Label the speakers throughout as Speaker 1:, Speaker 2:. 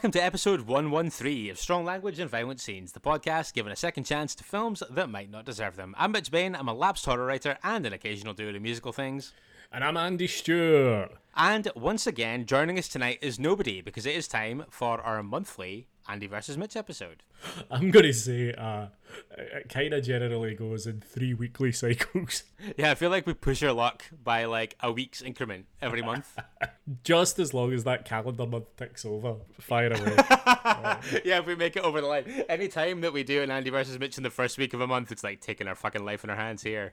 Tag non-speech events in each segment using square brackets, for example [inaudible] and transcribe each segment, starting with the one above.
Speaker 1: Welcome to episode 113 of Strong Language and Violent Scenes, the podcast giving a second chance to films that might not deserve them. I'm Mitch Bain, I'm a lapsed horror writer and an occasional doer of musical things.
Speaker 2: And I'm Andy Stewart.
Speaker 1: And once again, joining us tonight is nobody because it is time for our monthly Andy versus Mitch episode.
Speaker 2: I'm going to say uh, [laughs] it kind of generally goes in three weekly [laughs] cycles.
Speaker 1: Yeah, I feel like we push our luck by like a week's increment every month. [laughs]
Speaker 2: Just as long as that calendar month ticks over, fire away.
Speaker 1: yeah, if we make it over the line. Any time that we do an Andy versus Mitch in the first week of a month, it's like taking our fucking life in our hands here.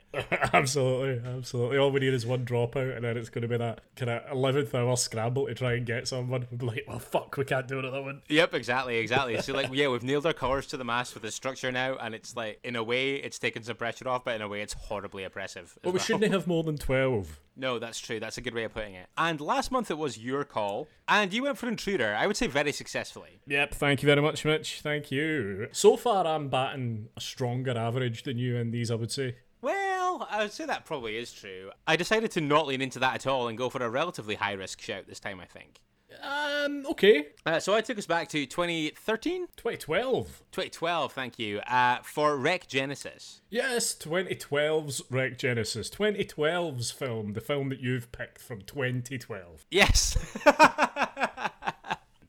Speaker 2: absolutely, absolutely. All we need is one dropout, and then it's going to be that kind of 11th hour scramble to try and get someone. We'll be like, well, fuck, we can't do another one.
Speaker 1: Yep, exactly, exactly. So, like, yeah, we've nailed our colours to the mast with the structure now, and it's like, in a way, it's taken some pressure off, but in a way, it's horribly oppressive.
Speaker 2: Well, we
Speaker 1: well.
Speaker 2: shouldn't have more than 12.
Speaker 1: No, that's true. That's a good way of putting it. And last month it was your call, and you went for Intruder. I would say very successfully.
Speaker 2: Yep, thank you very much, Mitch. Thank you. So far, I'm batting a stronger average than you in these, I would say.
Speaker 1: Well, I would say that probably is true. I decided to not lean into that at all and go for a relatively high risk shout this time. I think.
Speaker 2: Um, okay.
Speaker 1: Uh, so I took us back to 2013,
Speaker 2: 2012.
Speaker 1: 2012. Thank you uh, for Rec Genesis.
Speaker 2: Yes, 2012's Rec Genesis. 2012's film, the film that you've picked from 2012.
Speaker 1: Yes. [laughs]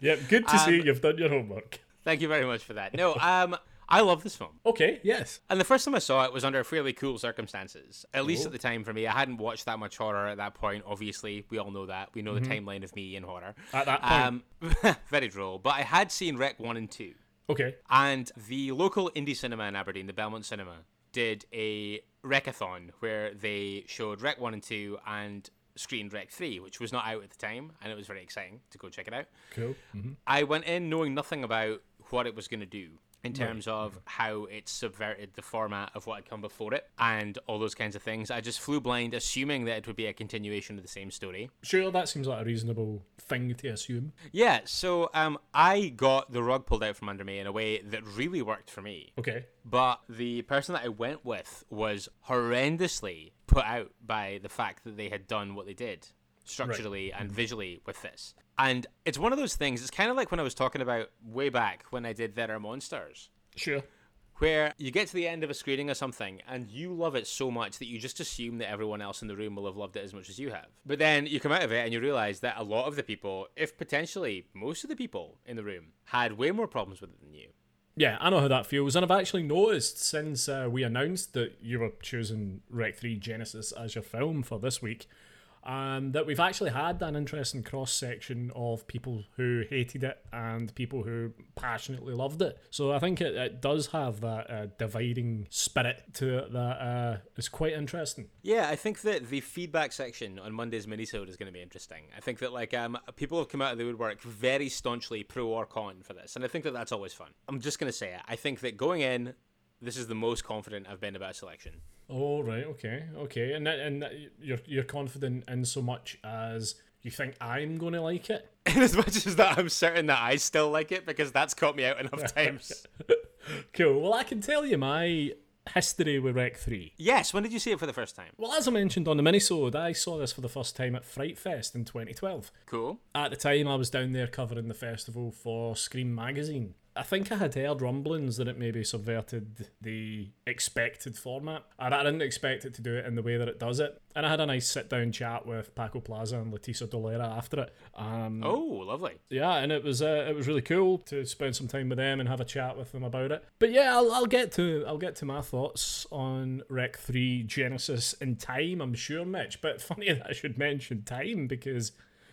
Speaker 2: Yep, good to see you've done your homework.
Speaker 1: Thank you very much for that. No, um, I love this film.
Speaker 2: Okay, yes.
Speaker 1: And the first time I saw it was under fairly cool circumstances. At least at the time for me, I hadn't watched that much horror at that point. Obviously, we all know that. We know the timeline of me in horror.
Speaker 2: At that point.
Speaker 1: Um, [laughs] very droll. But I had seen Rec 1 and 2.
Speaker 2: Okay.
Speaker 1: And the local indie cinema in Aberdeen, the Belmont Cinema, did a Recathon where they showed Rec 1 and 2 and screened Rec 3, which was not out at the time. And it was very exciting to go check it out.
Speaker 2: Cool. hmm
Speaker 1: I went in knowing nothing about what it was going to do in terms of how it subverted the format of what had come before it and all those kinds of things. I just flew blind, assuming that it would be a continuation of the same story.
Speaker 2: Sure, that seems like a reasonable thing to assume.
Speaker 1: Yeah, so um, I got the rug pulled out from under me in a way that really worked for me.
Speaker 2: Okay.
Speaker 1: But the person that I went with was horrendously put out by the fact that they had done what they did structurally and visually with this. And it's one of those things, it's kind of like when I was talking about way back when I did There Are Monsters,
Speaker 2: Sure.
Speaker 1: where you get to the end of a screening or something and you love it so much that you just assume that everyone else in the room will have loved it as much as you have. But then you come out of it and you realize that a lot of the people, if potentially most of the people in the room, had way more problems with it than you.
Speaker 2: Yeah, I know how that feels, and I've actually noticed since uh, we announced that you were choosing Rec 3 Genesis as your film for this week, um, that we've actually had an interesting cross section of people who hated it and people who passionately loved it. So I think it, it does have that uh, dividing spirit to it that uh, is quite interesting.
Speaker 1: Yeah, I think that the feedback section on Monday's minisode is going to be interesting. I think that like um, people have come out of the woodwork very staunchly pro or con for this, and I think that that's always fun. I'm just going to say it. I think that going in, this is the most confident I've been about a selection.
Speaker 2: Oh right, okay, okay, and that, and that you're you're confident in so much as you think I'm going to like it. [laughs]
Speaker 1: And as much as that, I'm certain that I still like it because that's caught me out enough [laughs] times.
Speaker 2: Cool. Well, I can tell you my history with Rec 3.
Speaker 1: yes, when did you see it for the first time?
Speaker 2: Well, as I mentioned on the minisode, I saw this for the first time at Fright Fest in 2012.
Speaker 1: Cool.
Speaker 2: At the time, I was down there covering the festival for Scream magazine. I think I had heard rumblings that it maybe subverted the expected format, and I didn't expect it to do it in the way that it does it. And I had a nice sit down chat with Paco Plaza and Leticia Dolera after it. Um,
Speaker 1: Oh, lovely.
Speaker 2: yeah, and it was uh, it was really cool to spend some time with them and have a chat with them about it. But yeah, I'll, I'll get to I'll get to my thoughts on Rec Three Genesis in time. I'm sure, Mitch. But [laughs] funny that I should mention time because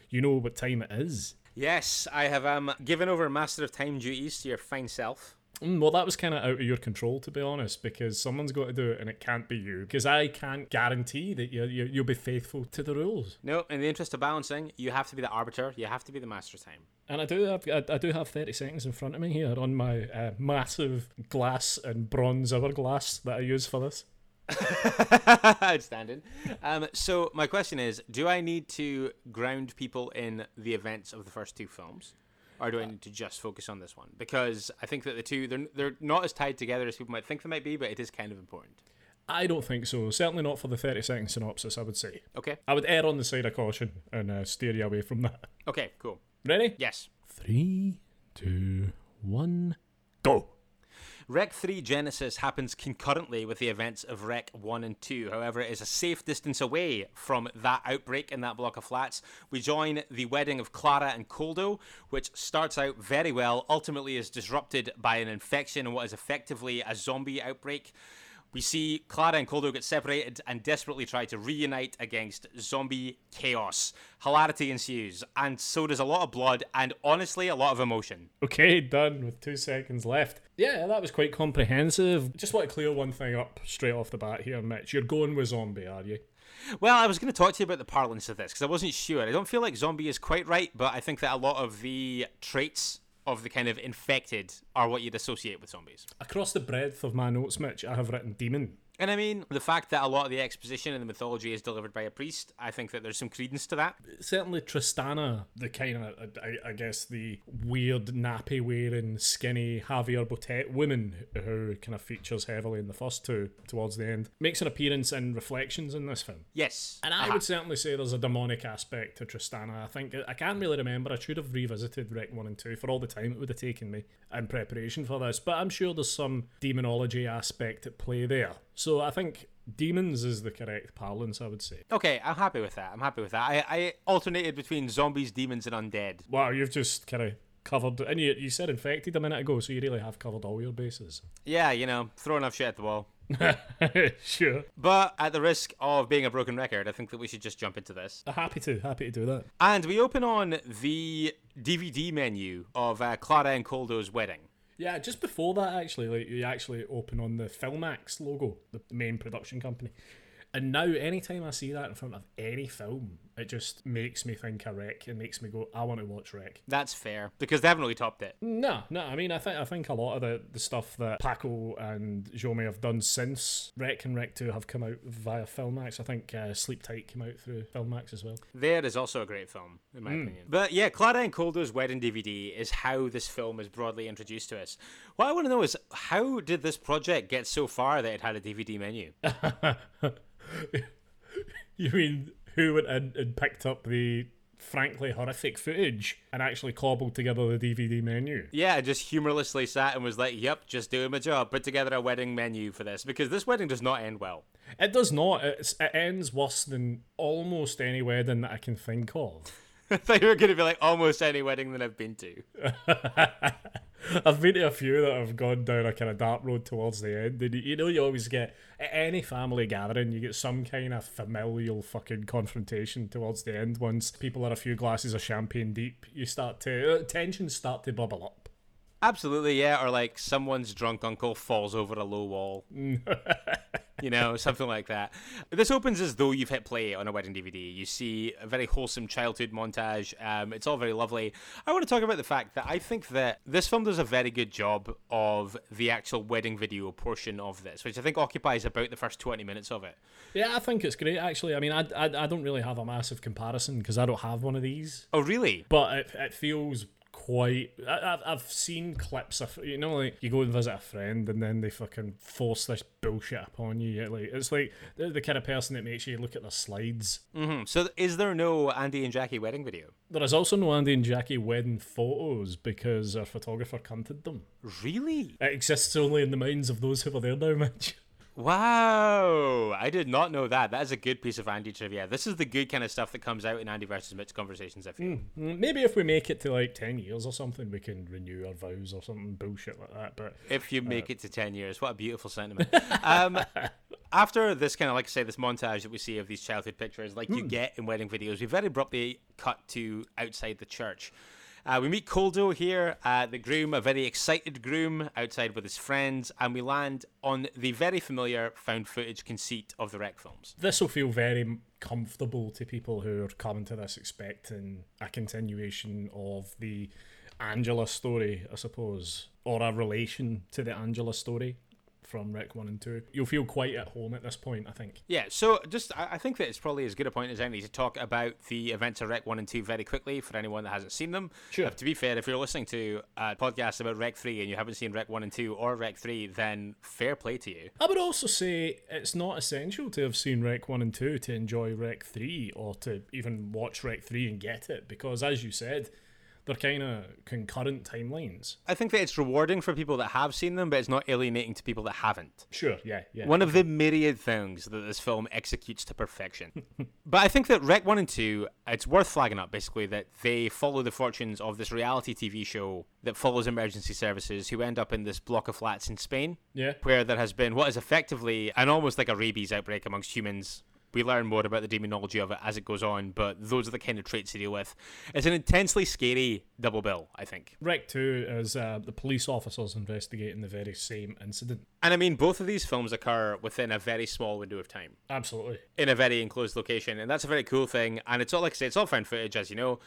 Speaker 2: you know what time it is.
Speaker 1: Yes, I have um given over Master of Time duties to your fine self.
Speaker 2: Mm, well, that was kind of out of your control, to be honest, because someone's got to do it and it can't be you. Because I can't guarantee that you, you, you'll be faithful to the rules.
Speaker 1: No, in the interest of balancing, you have to be the arbiter, you have to be the master time.
Speaker 2: And I do have I, I do have thirty seconds in front of me here on my uh, massive glass and bronze hourglass that I use for this. [laughs]
Speaker 1: Outstanding. Um, so my question is: Do I need to ground people in the events of the first two films, or do I need to just focus on this one? Because I think that the two they're they're not as tied together as people might think they might be, but it is kind of important.
Speaker 2: I don't think so. Certainly not for the thirty second synopsis. I would say.
Speaker 1: Okay.
Speaker 2: I would err on the side of caution and uh, steer you away from that.
Speaker 1: Okay. Cool.
Speaker 2: Ready?
Speaker 1: Yes.
Speaker 2: Three, two, one, go.
Speaker 1: Rec 3 Genesis happens concurrently with the events of Rec 1 and 2. However, it is a safe distance away from that outbreak in that block of flats. We join the wedding of Clara and Koldo, which starts out very well, ultimately is disrupted by an infection and what is effectively a zombie outbreak. We see Clara and Koldo get separated and desperately try to reunite against zombie chaos. Hilarity ensues, and so does a lot of blood and honestly a lot of emotion.
Speaker 2: Okay, done with two seconds left. Yeah, that was quite comprehensive. Just want to clear one thing up straight off the bat here, Mitch. You're going with zombie, are you?
Speaker 1: Well, I was going to talk to you about the parlance of this because I wasn't sure. I don't feel like zombie is quite right, but I think that a lot of the traits of the kind of infected are what you'd associate with zombies.
Speaker 2: Across the breadth of my notes, Mitch, I have written demon.
Speaker 1: And I mean, the fact that a lot of the exposition and the mythology is delivered by a priest, I think that there's some credence to that.
Speaker 2: Certainly, Tristana, the kind of, I, I guess, the weird nappy wearing, skinny Javier Botet woman who kind of features heavily in the first two towards the end, makes an appearance in Reflections in this film.
Speaker 1: Yes.
Speaker 2: And I
Speaker 1: Uh-huh.
Speaker 2: would certainly say there's a demonic aspect to Tristana. I think I can't really remember. I should have revisited Rec 1 and 2 for all the time it would have taken me in preparation for this, but I'm sure there's some demonology aspect at play there. So I think demons is the correct parlance, I would say.
Speaker 1: Okay, I'm happy with that. I'm happy with that. I, I alternated between zombies, demons, and undead.
Speaker 2: Wow, you've just kind of covered, and you, you said infected a minute ago, so you really have covered all your bases.
Speaker 1: Yeah, you know, throw enough shit at the wall. [laughs]
Speaker 2: sure.
Speaker 1: But at the risk of being a broken record, I think that we should just jump into this.
Speaker 2: Happy to, happy to do that.
Speaker 1: And we open on the DVD menu of uh, Clara and Koldo's wedding.
Speaker 2: Yeah, just before that, actually, like you actually open on the Filmax logo, the main production company. And now, anytime I see that in front of any film, it just makes me think of Rec. It makes me go, I want to watch Rec.
Speaker 1: That's fair because they haven't really topped it.
Speaker 2: No, no. I mean, I think I think a lot of the, the stuff that Paco and Jaume have done since Rec and Rec Two have come out via Filmax. I think uh, Sleep Tight came out through Filmax as well.
Speaker 1: There is also a great film, in my opinion. But yeah, Clara and Koldo's wedding DVD is how this film is broadly introduced to us. What I want to know is how did this project get so far that it had a DVD menu? [laughs]
Speaker 2: You mean who went in and picked up the frankly horrific footage and actually cobbled together the DVD menu?
Speaker 1: Yeah, just humorlessly sat and was like, "Yep, just doing my job. Put together a wedding menu for this because this wedding does not end well."
Speaker 2: It does not. It's, it ends worse than almost any wedding that I can think of. [laughs]
Speaker 1: I thought you were going to be like almost any wedding that I've been to. [laughs]
Speaker 2: I've been to a few that have gone down a kind of dark road towards the end. And you- you know, you always get at any family gathering, you get some kind of familial fucking confrontation towards the end. Once people are a few glasses of champagne deep, you start to uh, tensions start to bubble up.
Speaker 1: Absolutely, yeah. Or like someone's drunk uncle falls over a low wall. [laughs] you know, something like that. This opens as though you've hit play on a wedding DVD. You see a very wholesome childhood montage. Um, it's all very lovely. I want to talk about the fact that I think that this film does a very good job of the actual wedding video portion of this, which I think occupies about the first 20 minutes of it.
Speaker 2: Yeah, I think it's great actually. I mean, I, I, I don't really have a massive comparison because I don't have one of these,
Speaker 1: Oh, really?
Speaker 2: but it, it feels quite. I, I've, I've seen clips of you know like you go and visit a friend and then they fucking force this bullshit upon you. You're Like it's like they're the kind of person that makes you look at their slides.
Speaker 1: hmm So, is there no Andy and Jackie wedding video?
Speaker 2: There is also no Andy and Jackie wedding photos because our photographer cunted them.
Speaker 1: Really?
Speaker 2: It exists only in the minds of those who were there now, Mitch.
Speaker 1: Wow, I did not know that. That is a good piece of Andy trivia. This is the good kind of stuff that comes out in Andy versus Mitch conversations. I feel.
Speaker 2: Mm, Maybe if we make it to like 10 years or something, we can renew our vows or something bullshit like that. But
Speaker 1: If you make it to ten years, what a beautiful sentiment. [laughs] um, after this kind of like I say this montage that we see of these childhood pictures, like you get in wedding videos, we very abruptly cut to outside the church. Uh, we meet Koldo here, uh, the groom, a very excited groom outside with his friends, and we land on the very familiar found footage conceit of the Rec films.
Speaker 2: This will feel very comfortable to people who are coming to this expecting a continuation of the Angela story, I suppose, or a relation to the Angela story from Rec 1 and 2. You'll feel quite at home at this point, I think.
Speaker 1: Yeah, so just I think that it's probably as good a point as any to talk about the events of Rec 1 and 2 very quickly for anyone that hasn't seen them.
Speaker 2: Sure.
Speaker 1: Uh, to be fair, if you're listening to a podcast about Rec 3 and you haven't seen Rec 1 and 2 or Rec 3, then fair play to you.
Speaker 2: I would also say it's not essential to have seen Rec 1 and 2 to enjoy Rec 3 or to even watch Rec 3 and get it because, as you said, they're kind of concurrent timelines.
Speaker 1: I think that it's rewarding for people that have seen them, but it's not alienating to people that haven't.
Speaker 2: Sure, yeah, yeah.
Speaker 1: One of the myriad things that this film executes to perfection. [laughs] but I think that Rec 1 and 2, it's worth flagging up basically that they follow the fortunes of this reality TV show that follows emergency services who end up in this block of flats in Spain,
Speaker 2: yeah.
Speaker 1: where there has been what is effectively an almost like a rabies outbreak amongst humans. We learn more about the demonology of it as it goes on, but those are the kind of traits to deal with. It's an intensely scary double bill, I think.
Speaker 2: Rec 2 is uh, the police officers investigating the very same incident.
Speaker 1: And I mean, both of these films occur within a very small window of time.
Speaker 2: Absolutely.
Speaker 1: in a very enclosed location, and that's a very cool thing. And it's all like I say, it's all found footage, as you know.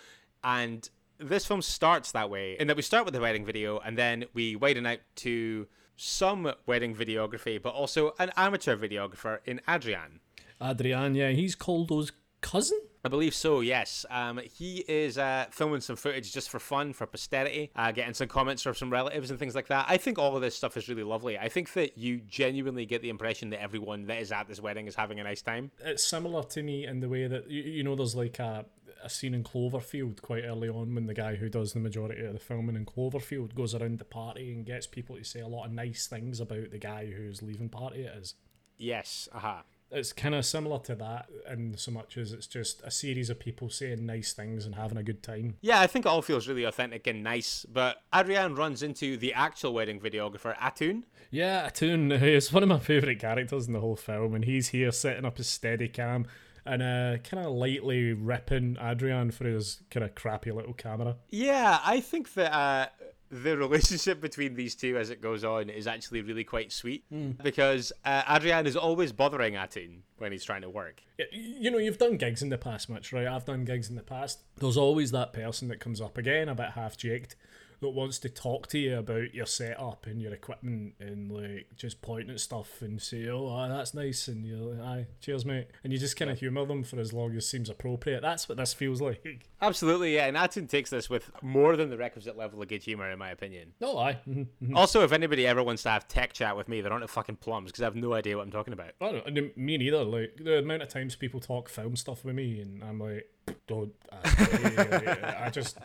Speaker 1: And this film starts that way, in that we start with the wedding video, and then we widen out to some wedding videography, but also an amateur videographer in Adrian.
Speaker 2: Adrian, yeah, he's Koldo's cousin?
Speaker 1: I believe so, yes. Um, he is uh, filming some footage just for fun, for posterity, uh, getting some comments from some relatives and things like that. I think all of this stuff is really lovely. I think that you genuinely get the impression that everyone that is at this wedding is having a nice time.
Speaker 2: It's similar to me in the way that, you, you know, there's like a, a scene in Cloverfield quite early on when the guy who does the majority of the filming in Cloverfield goes around the party and gets people to say a lot of nice things about the guy who's leaving party it is.
Speaker 1: Yes, aha.
Speaker 2: It's kind of similar to that in so much as it's just a series of people saying nice things and having a good time.
Speaker 1: Yeah, I think it all feels really authentic and nice. But Adrian runs into the actual wedding videographer, Atun.
Speaker 2: Yeah, Atun [laughs] is one of my favourite characters in the whole film, and he's here setting up his steady cam and uh, kind of lightly ripping Adrian for his kind of crappy little camera.
Speaker 1: Yeah, I think that uh, the relationship between these two as it goes on is actually really quite sweet because uh, Adrian is always bothering Atun when he's trying to work.
Speaker 2: You know, you've done gigs in the past, Mitch right? I've done gigs in the past. There's always that person that comes up again, a bit half jaked, that wants to talk to you about your setup and your equipment and like just point at stuff and say, "Oh, ah, that's nice," and you're like, "Aye, cheers, mate," and you just kind of humour them for as long as seems appropriate. That's what this feels like. [laughs]
Speaker 1: Absolutely, yeah. And Atun takes this with more than the requisite level of good humor, in my opinion.
Speaker 2: No, mhm. [laughs]
Speaker 1: Also, if anybody ever wants to have tech chat with me, they're on to fucking plums because I have no idea what I'm talking about.
Speaker 2: I don't, and me neither. Like the amount of times people talk film stuff with me, and I'm like, don't. I, I just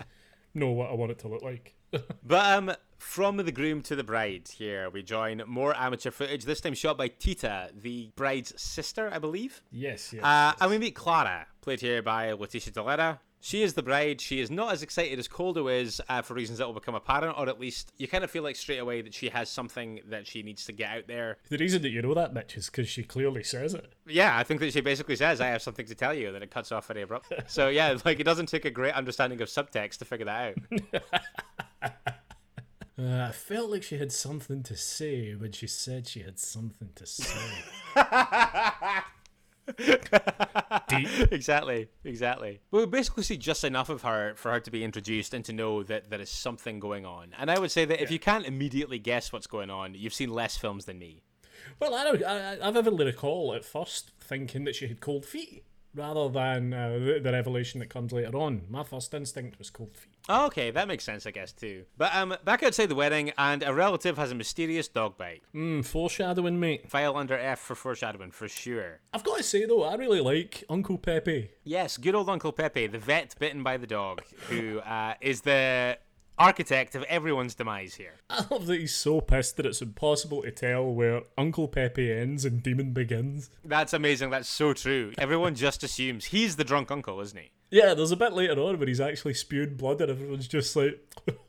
Speaker 2: know what I want it to look like. [laughs]
Speaker 1: But um, from the groom to the bride, here we join more amateur footage. This time shot by Tita, the bride's sister, I believe.
Speaker 2: yes, yes.
Speaker 1: Uh, and we meet Clara, played here by Leticia Dolera. She is the bride. She is not as excited as Koldo is uh, for reasons that will become apparent, or at least you kind of feel like straight away that she has something that she needs to get out there.
Speaker 2: the reason that you know that, Mitch, is because she clearly says it.
Speaker 1: Yeah, I think that she basically says, "I have something to tell you," then it cuts off very abruptly. [laughs] so yeah, like it doesn't take a great understanding of subtext to figure that out. [laughs]
Speaker 2: Uh, I felt like she had something to say when she said she had something to say. Deep. [laughs] [laughs]
Speaker 1: exactly, exactly. But we basically see just enough of her for her to be introduced and to know that there is something going on. And I would say that if you can't immediately guess what's going on, you've seen less films than me.
Speaker 2: Well, I don't. I, I vividly recall at first thinking that she had cold feet, rather than uh, the, the revelation that comes later on. My first instinct was cold feet.
Speaker 1: Oh, okay, that makes sense, I guess too. But um, back outside the wedding, and a relative has a mysterious dog bite.
Speaker 2: Mm, foreshadowing, mate.
Speaker 1: File under F for foreshadowing, for sure.
Speaker 2: I've got to say though, I really like Uncle Pepe.
Speaker 1: Yes, good old Uncle Pepe, the vet bitten by the dog, who uh, is the architect of everyone's demise here.
Speaker 2: I love that he's so pissed that it's impossible to tell where Uncle Pepe ends and Demon begins.
Speaker 1: That's amazing. That's so true. Everyone just assumes he's the drunk uncle, isn't he?
Speaker 2: Yeah, there's a bit later on where he's actually spewed blood and everyone's just like,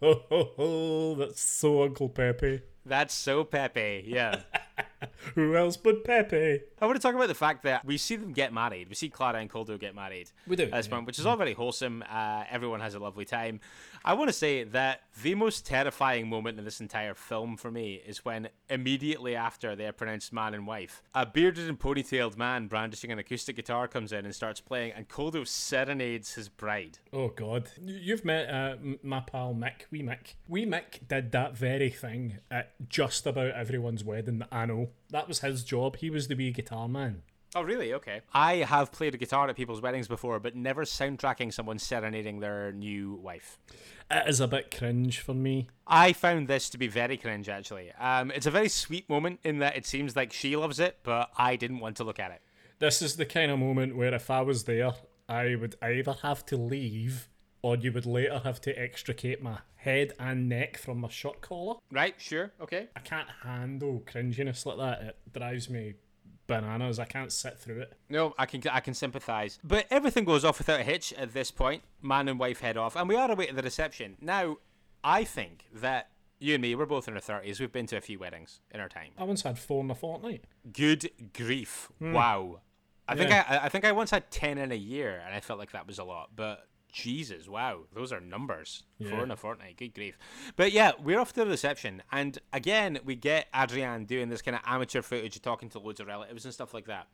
Speaker 2: oh, [laughs] oh, oh that's so Uncle Pepe.
Speaker 1: That's so Pepe. Yeah. [laughs]
Speaker 2: Who else but Pepe?
Speaker 1: I want to talk about the fact that we see them get married. We see Clara and Koldo get married.
Speaker 2: We do,
Speaker 1: At this
Speaker 2: yeah.
Speaker 1: point, which is all very wholesome. Uh, everyone has a lovely time. I want to say that the most terrifying moment in this entire film for me is when immediately after they are pronounced man and wife, a bearded and ponytailed man brandishing an acoustic guitar comes in and starts playing, and Koldo serenades his bride.
Speaker 2: Oh God, you've met uh, my pal Mick. Wee Mick. Wee Mick did that very thing at just about everyone's wedding that I know. That was his job. He was the wee guitar man.
Speaker 1: Oh, really? Okay. I have played a guitar at people's weddings before, but never soundtracking someone serenading their new wife.
Speaker 2: It is a bit cringe for me.
Speaker 1: I found this to be very cringe, actually. Um, it's a very sweet moment in that it seems like she loves it, but I didn't want to look at it.
Speaker 2: This is the kind of moment where if I was there, I would either have to leave or you would later have to extricate my head and neck from my shirt collar.
Speaker 1: Right? Sure. Okay.
Speaker 2: I can't handle cringiness like that. It drives me bananas. I can't sit through it.
Speaker 1: No, I can I can sympathise. But everything goes off without a hitch at this point. Man and wife head off, and we are away to the reception. Now, I think that you and me, we're both in our thirties. We've been to a few weddings in our time.
Speaker 2: I once had four in a fortnight.
Speaker 1: Good grief! Hmm. Wow. I think I I think I once had ten in a year, and I felt like that was a lot. But Jesus, wow, those are numbers. Four in a fortnight. Good grief! But yeah, we're off to the reception, and again we get Adrian doing this kind of amateur footage, talking to loads of relatives and stuff like that.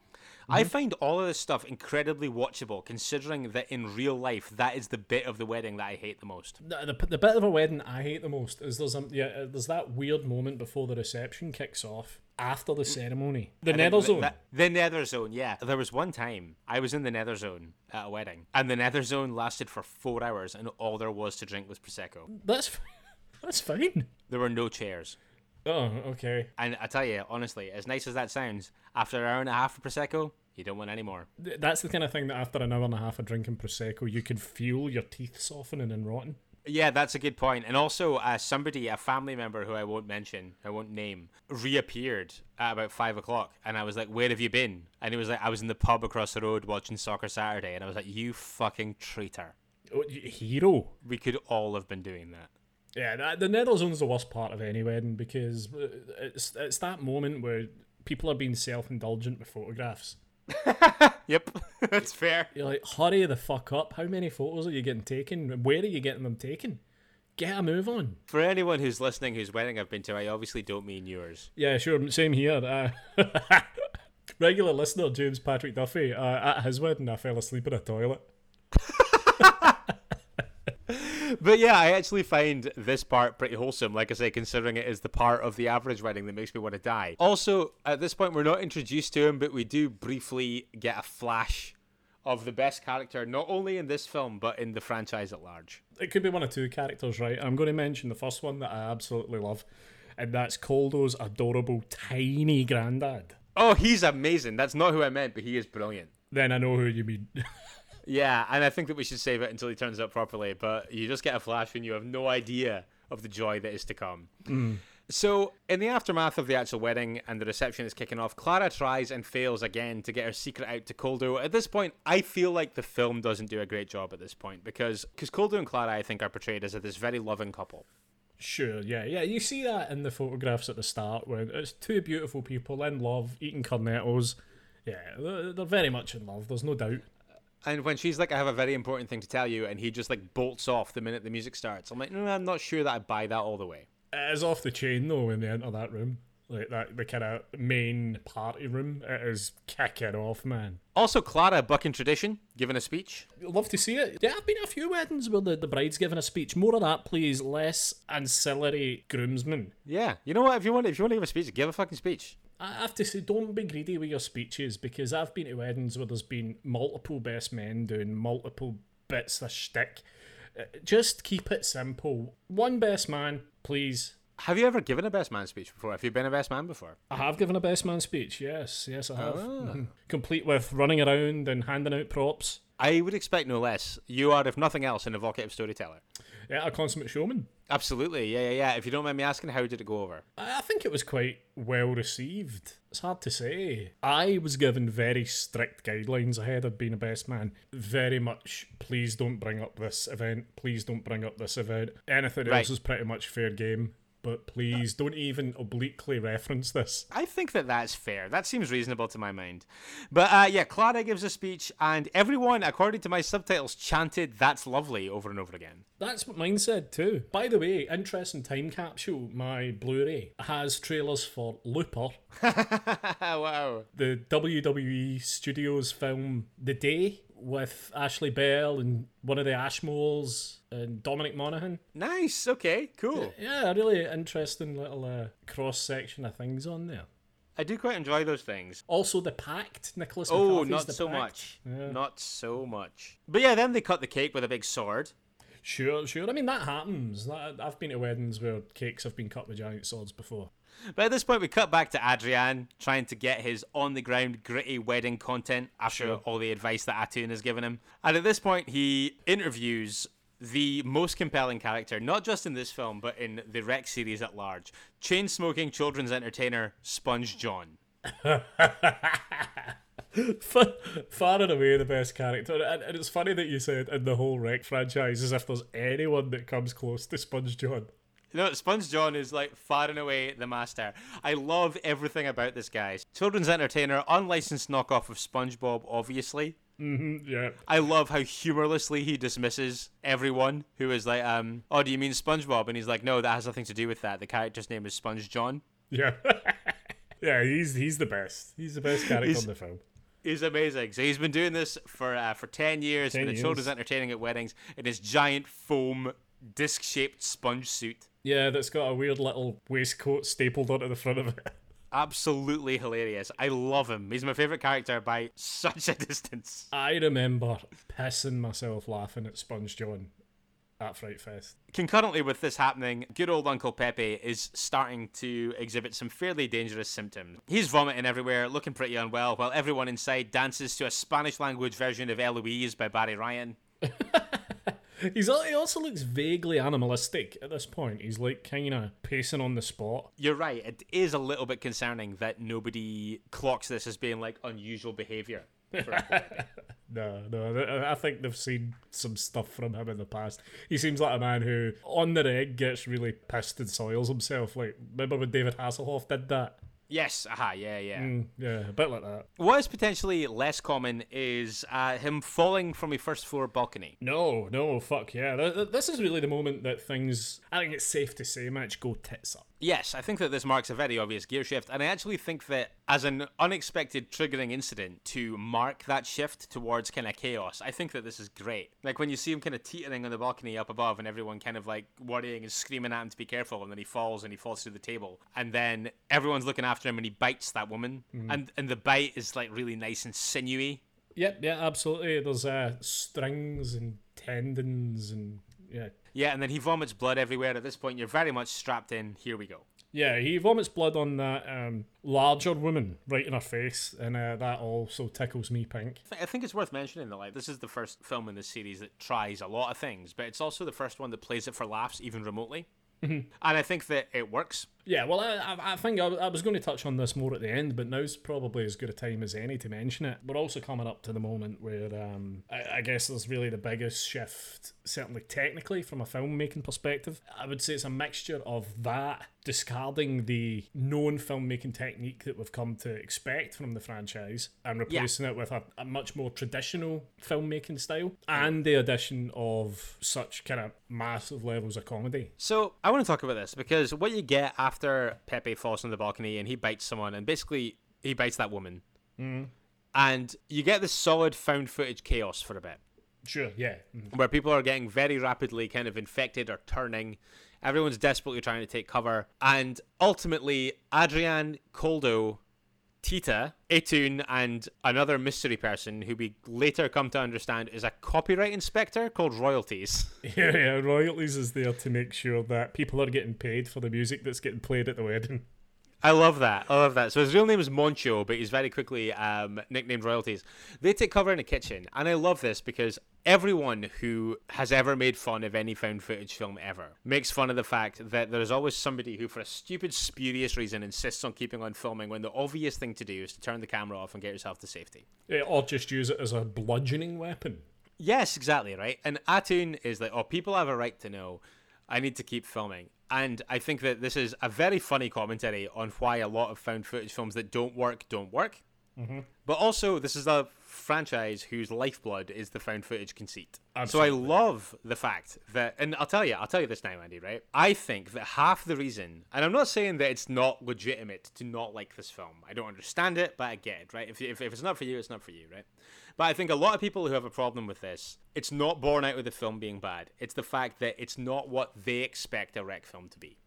Speaker 1: I find all of this stuff incredibly watchable, considering that in real life that is the bit of the wedding that I hate the most.
Speaker 2: The, the, the bit of a wedding I hate the most is there's um, yeah uh, there's that weird moment before the reception kicks off after the ceremony. The
Speaker 1: I
Speaker 2: nether zone.
Speaker 1: that- the nether zone, yeah. There was one time I was in the nether zone at a wedding, and the nether zone lasted for four hours, and all there was to drink was prosecco.
Speaker 2: That's [laughs] that's fine.
Speaker 1: There were no chairs.
Speaker 2: Oh, okay.
Speaker 1: And I tell you, honestly, as nice as that sounds, after an hour and a half of prosecco, you don't want any more.
Speaker 2: That's the kind of thing that after an hour and a half of drinking prosecco, you can feel your teeth softening and rotting.
Speaker 1: Yeah, that's a good point. And also, uh, somebody, a family member who I won't mention, I won't name, reappeared at about five o'clock, and I was like, "Where have you been?" And he was like, "I was in the pub across the road watching Soccer Saturday," and I was like, "You fucking traitor!
Speaker 2: Oh, hero.
Speaker 1: We could all have been doing that."
Speaker 2: Yeah, the nether zone's the worst part of any wedding because uh, it's it's that moment where people are being self indulgent with photographs. [laughs]
Speaker 1: Yep, [laughs] that's fair.
Speaker 2: You're like, hurry the fuck up. How many photos are you getting taken? Where are you getting them taken? Get a move on.
Speaker 1: For anyone who's listening whose wedding I've been to, I obviously don't mean yours.
Speaker 2: Yeah, sure. Same here. Uh, [laughs] regular listener James Patrick Duffy. Uh, at his wedding, I fell asleep in a toilet.
Speaker 1: But yeah, I actually find this part pretty wholesome, like I say, considering it is the part of the average wedding that makes me want to die. Also, at this point, we're not introduced to him, but we do briefly get a flash of the best character, not only in this film, but in the franchise at large.
Speaker 2: It could be one of two characters, right? I'm going to mention the first one that I absolutely love, and that's Koldo's adorable tiny granddad.
Speaker 1: Oh, he's amazing. That's not who I meant, but he is brilliant.
Speaker 2: Then I know who you mean. [laughs]
Speaker 1: Yeah, and I think that we should save it until he turns up properly, but you just get a flash and you have no idea of the joy that is to come. Hmm. So, in the aftermath of the actual wedding and the reception is kicking off, Clara tries and fails again to get her secret out to Koldo. At this point, I feel like the film doesn't do a great job at this point because because Koldo and Clara, I think, are portrayed as this very loving couple.
Speaker 2: Sure, yeah, yeah. You see that in the photographs at the start when it's two beautiful people in love eating cornettos. Yeah, they're very much in love. There's no doubt.
Speaker 1: And when she's like, I have a very important thing to tell you, and he just like bolts off the minute the music starts, I'm like, no, I'm not sure that I buy that all the way.
Speaker 2: It is off the chain though when they enter that room, like that the kind of main party room. It is kicking off, man.
Speaker 1: Also, Clara bucking tradition, giving a speech.
Speaker 2: Love to see it. Yeah, I've been at a few weddings where the, the bride's giving a speech. More of that, please. Less ancillary groomsmen.
Speaker 1: Yeah, you know what? If you want, if you want to give a speech, give a fucking speech.
Speaker 2: I have to say, don't be greedy with your speeches because I've been to weddings where there's been multiple best men doing multiple bits of shtick. Uh, Just keep it simple. One best man, please.
Speaker 1: Have you ever given a best man speech before? Have you been a best man before?
Speaker 2: I have given a best man speech. Yes, yes, I have.
Speaker 1: Ah. [laughs]
Speaker 2: Complete with running around and handing out props.
Speaker 1: I would expect no less. You are, if nothing else, an evocative storyteller.
Speaker 2: Yeah, a consummate showman.
Speaker 1: Absolutely, yeah, yeah, yeah. If you don't mind me asking, how did it go over?
Speaker 2: I think it was quite well received. It's hard to say. I was given very strict guidelines ahead of being a best man. Very much, please don't bring up this event. Please don't bring up this event. Anything
Speaker 1: Right.
Speaker 2: else is pretty much fair game. But please don't even obliquely reference this.
Speaker 1: I think that that's fair. That seems reasonable to my mind. But uh, yeah, Clara gives a speech, and everyone, according to my subtitles, chanted "That's lovely" over and over again.
Speaker 2: That's what mine said too. By the way, interesting time capsule. My Blu-ray has trailers for Looper, [laughs]
Speaker 1: wow.
Speaker 2: the WWE Studios film The Day with Ashley Bell and one of the Ashmores and Dominic Monaghan.
Speaker 1: Nice. Okay. Cool.
Speaker 2: Yeah, a really interesting little uh, cross section of things on there.
Speaker 1: I do quite enjoy those things.
Speaker 2: Also, the Pact, Nicholas.
Speaker 1: Oh,
Speaker 2: McCarthy's
Speaker 1: not so
Speaker 2: Pact.
Speaker 1: much.
Speaker 2: Yeah.
Speaker 1: Not so much. But yeah, then they cut the cake with a big sword.
Speaker 2: Sure, sure. I mean, that happens. I've been to weddings where cakes have been cut with giant swords before.
Speaker 1: But at this point, we cut back to Adrian trying to get his on the ground, gritty wedding content after
Speaker 2: Sure.
Speaker 1: all the advice that Atun has given him. And at this point, he interviews the most compelling character, not just in this film, but in the Rec series at large chain smoking children's entertainer, Sponge John.
Speaker 2: Far, far and away the best character. And, and it's funny that you said in the whole Rec franchise as if there's anyone that comes close to Sponge John.
Speaker 1: No, Sponge John is like far and away the master. I love everything about this guy. Children's entertainer, unlicensed knockoff of SpongeBob, obviously.
Speaker 2: Mm-hmm, yeah.
Speaker 1: I love how humorlessly he dismisses everyone who is like, um, oh, do you mean SpongeBob? And he's like, no, that has nothing to do with that. The character's name is Sponge John.
Speaker 2: Yeah. [laughs] yeah, he's he's the best. He's the best character
Speaker 1: He's-
Speaker 2: in the film.
Speaker 1: He's amazing. So he's been doing this for uh, for ten years
Speaker 2: 10
Speaker 1: for the
Speaker 2: years.
Speaker 1: children's entertaining at weddings in his giant foam disc-shaped sponge suit.
Speaker 2: Yeah, that's got a weird little waistcoat stapled onto the front of it.
Speaker 1: Absolutely hilarious. I love him. He's my favorite character by such a [laughs] distance.
Speaker 2: I remember pissing myself laughing at Sponge John at Fright Fest.
Speaker 1: Concurrently with this happening, good old Uncle Pepe is starting to exhibit some fairly dangerous symptoms. He's vomiting everywhere, looking pretty unwell, while everyone inside dances to a Spanish language version of Eloise by Barry Ryan. [laughs]
Speaker 2: He's he also looks vaguely animalistic at this point. He's like kind of pacing on the spot.
Speaker 1: You're right, it is a little bit concerning that nobody clocks this as being like unusual behavior. for [laughs] Uncle Pepe.
Speaker 2: No, no, I think they've seen some stuff from him in the past. He seems like a man who, on the reg, gets really pissed and soils himself. Like, remember when David Hasselhoff did that?
Speaker 1: Yes, aha, yeah, yeah.
Speaker 2: Mm, yeah, a bit like that.
Speaker 1: What is potentially less common is uh, him falling from a first floor balcony.
Speaker 2: No, no, fuck yeah. Th- th- This is really the moment that things, I think it's safe to say, Mitch, go tits up.
Speaker 1: Yes, I think that this marks a very obvious gear shift, and I actually think that as an unexpected triggering incident to mark that shift towards kind of chaos, I think that this is great. Like when you see him kind of teetering on the balcony up above, and everyone kind of like worrying and screaming at him to be careful, and then he falls and he falls through the table, and then everyone's looking after him, and he bites that woman, and and the bite is like really nice and sinewy.
Speaker 2: Yep, yeah, absolutely. There's uh, strings and tendons and, yeah.
Speaker 1: Yeah, and then he vomits blood everywhere. At this point, you're very much strapped in. Here we go.
Speaker 2: Yeah, he vomits blood on that um, larger woman right in her face, and uh, that also tickles me pink.
Speaker 1: I think it's worth mentioning that like this is the first film in this series that tries a lot of things, but it's also the first one that plays it for laughs, even remotely. And I think that it works.
Speaker 2: Yeah, well, I, I- think I, I was going to touch on this more at the end, but now's probably as good a time as any to mention it. We're also coming up to the moment where um, I, I guess there's really the biggest shift, certainly technically from a filmmaking perspective. I would say it's a mixture of that, discarding the known filmmaking technique that we've come to expect from the franchise, and replacing it with a, a much more traditional filmmaking style, and the addition of such kind of massive levels of comedy.
Speaker 1: So I want to talk about this because what you get after Pepe falls on the balcony and he bites someone, and basically he bites that woman, and you get this solid found footage chaos for a bit.
Speaker 2: Sure, yeah. mhm.
Speaker 1: where people are getting very rapidly kind of infected or turning. Everyone's desperately trying to take cover. And ultimately, Adrian, Koldo, Tita, Atun, and another mystery person who we later come to understand is a copyright inspector called Royalties. [laughs]
Speaker 2: Yeah, yeah, royalties is there to make sure that people are getting paid for the music that's getting played at the wedding.
Speaker 1: I love that. I love that. So his real name is Moncho, but he's very quickly um, nicknamed Royalties. They take cover in a kitchen, and I love this because everyone who has ever made fun of any found footage film ever makes fun of the fact that there is always somebody who, for a stupid, spurious reason, insists on keeping on filming when the obvious thing to do is to turn the camera off and get yourself to safety.
Speaker 2: Yeah, or just use it as a bludgeoning weapon.
Speaker 1: Yes, exactly, right? And Atun is like, oh, people have a right to know. I need to keep filming. And I think that this is a very funny commentary on why a lot of found footage films that don't work don't work.
Speaker 2: Mm-hmm.
Speaker 1: But also, this is a franchise whose lifeblood is the found footage conceit.
Speaker 2: Absolutely.
Speaker 1: So I love the fact that, and I'll tell you, I'll tell you this now, Andy. Right? I think that half the reason, and I'm not saying that it's not legitimate to not like this film. I don't understand it, but I get it. Right? If if, if it's not for you, it's not for you. Right? But I think a lot of people who have a problem with this, it's not born out of the film being bad. It's the fact that it's not what they expect a rec film to be.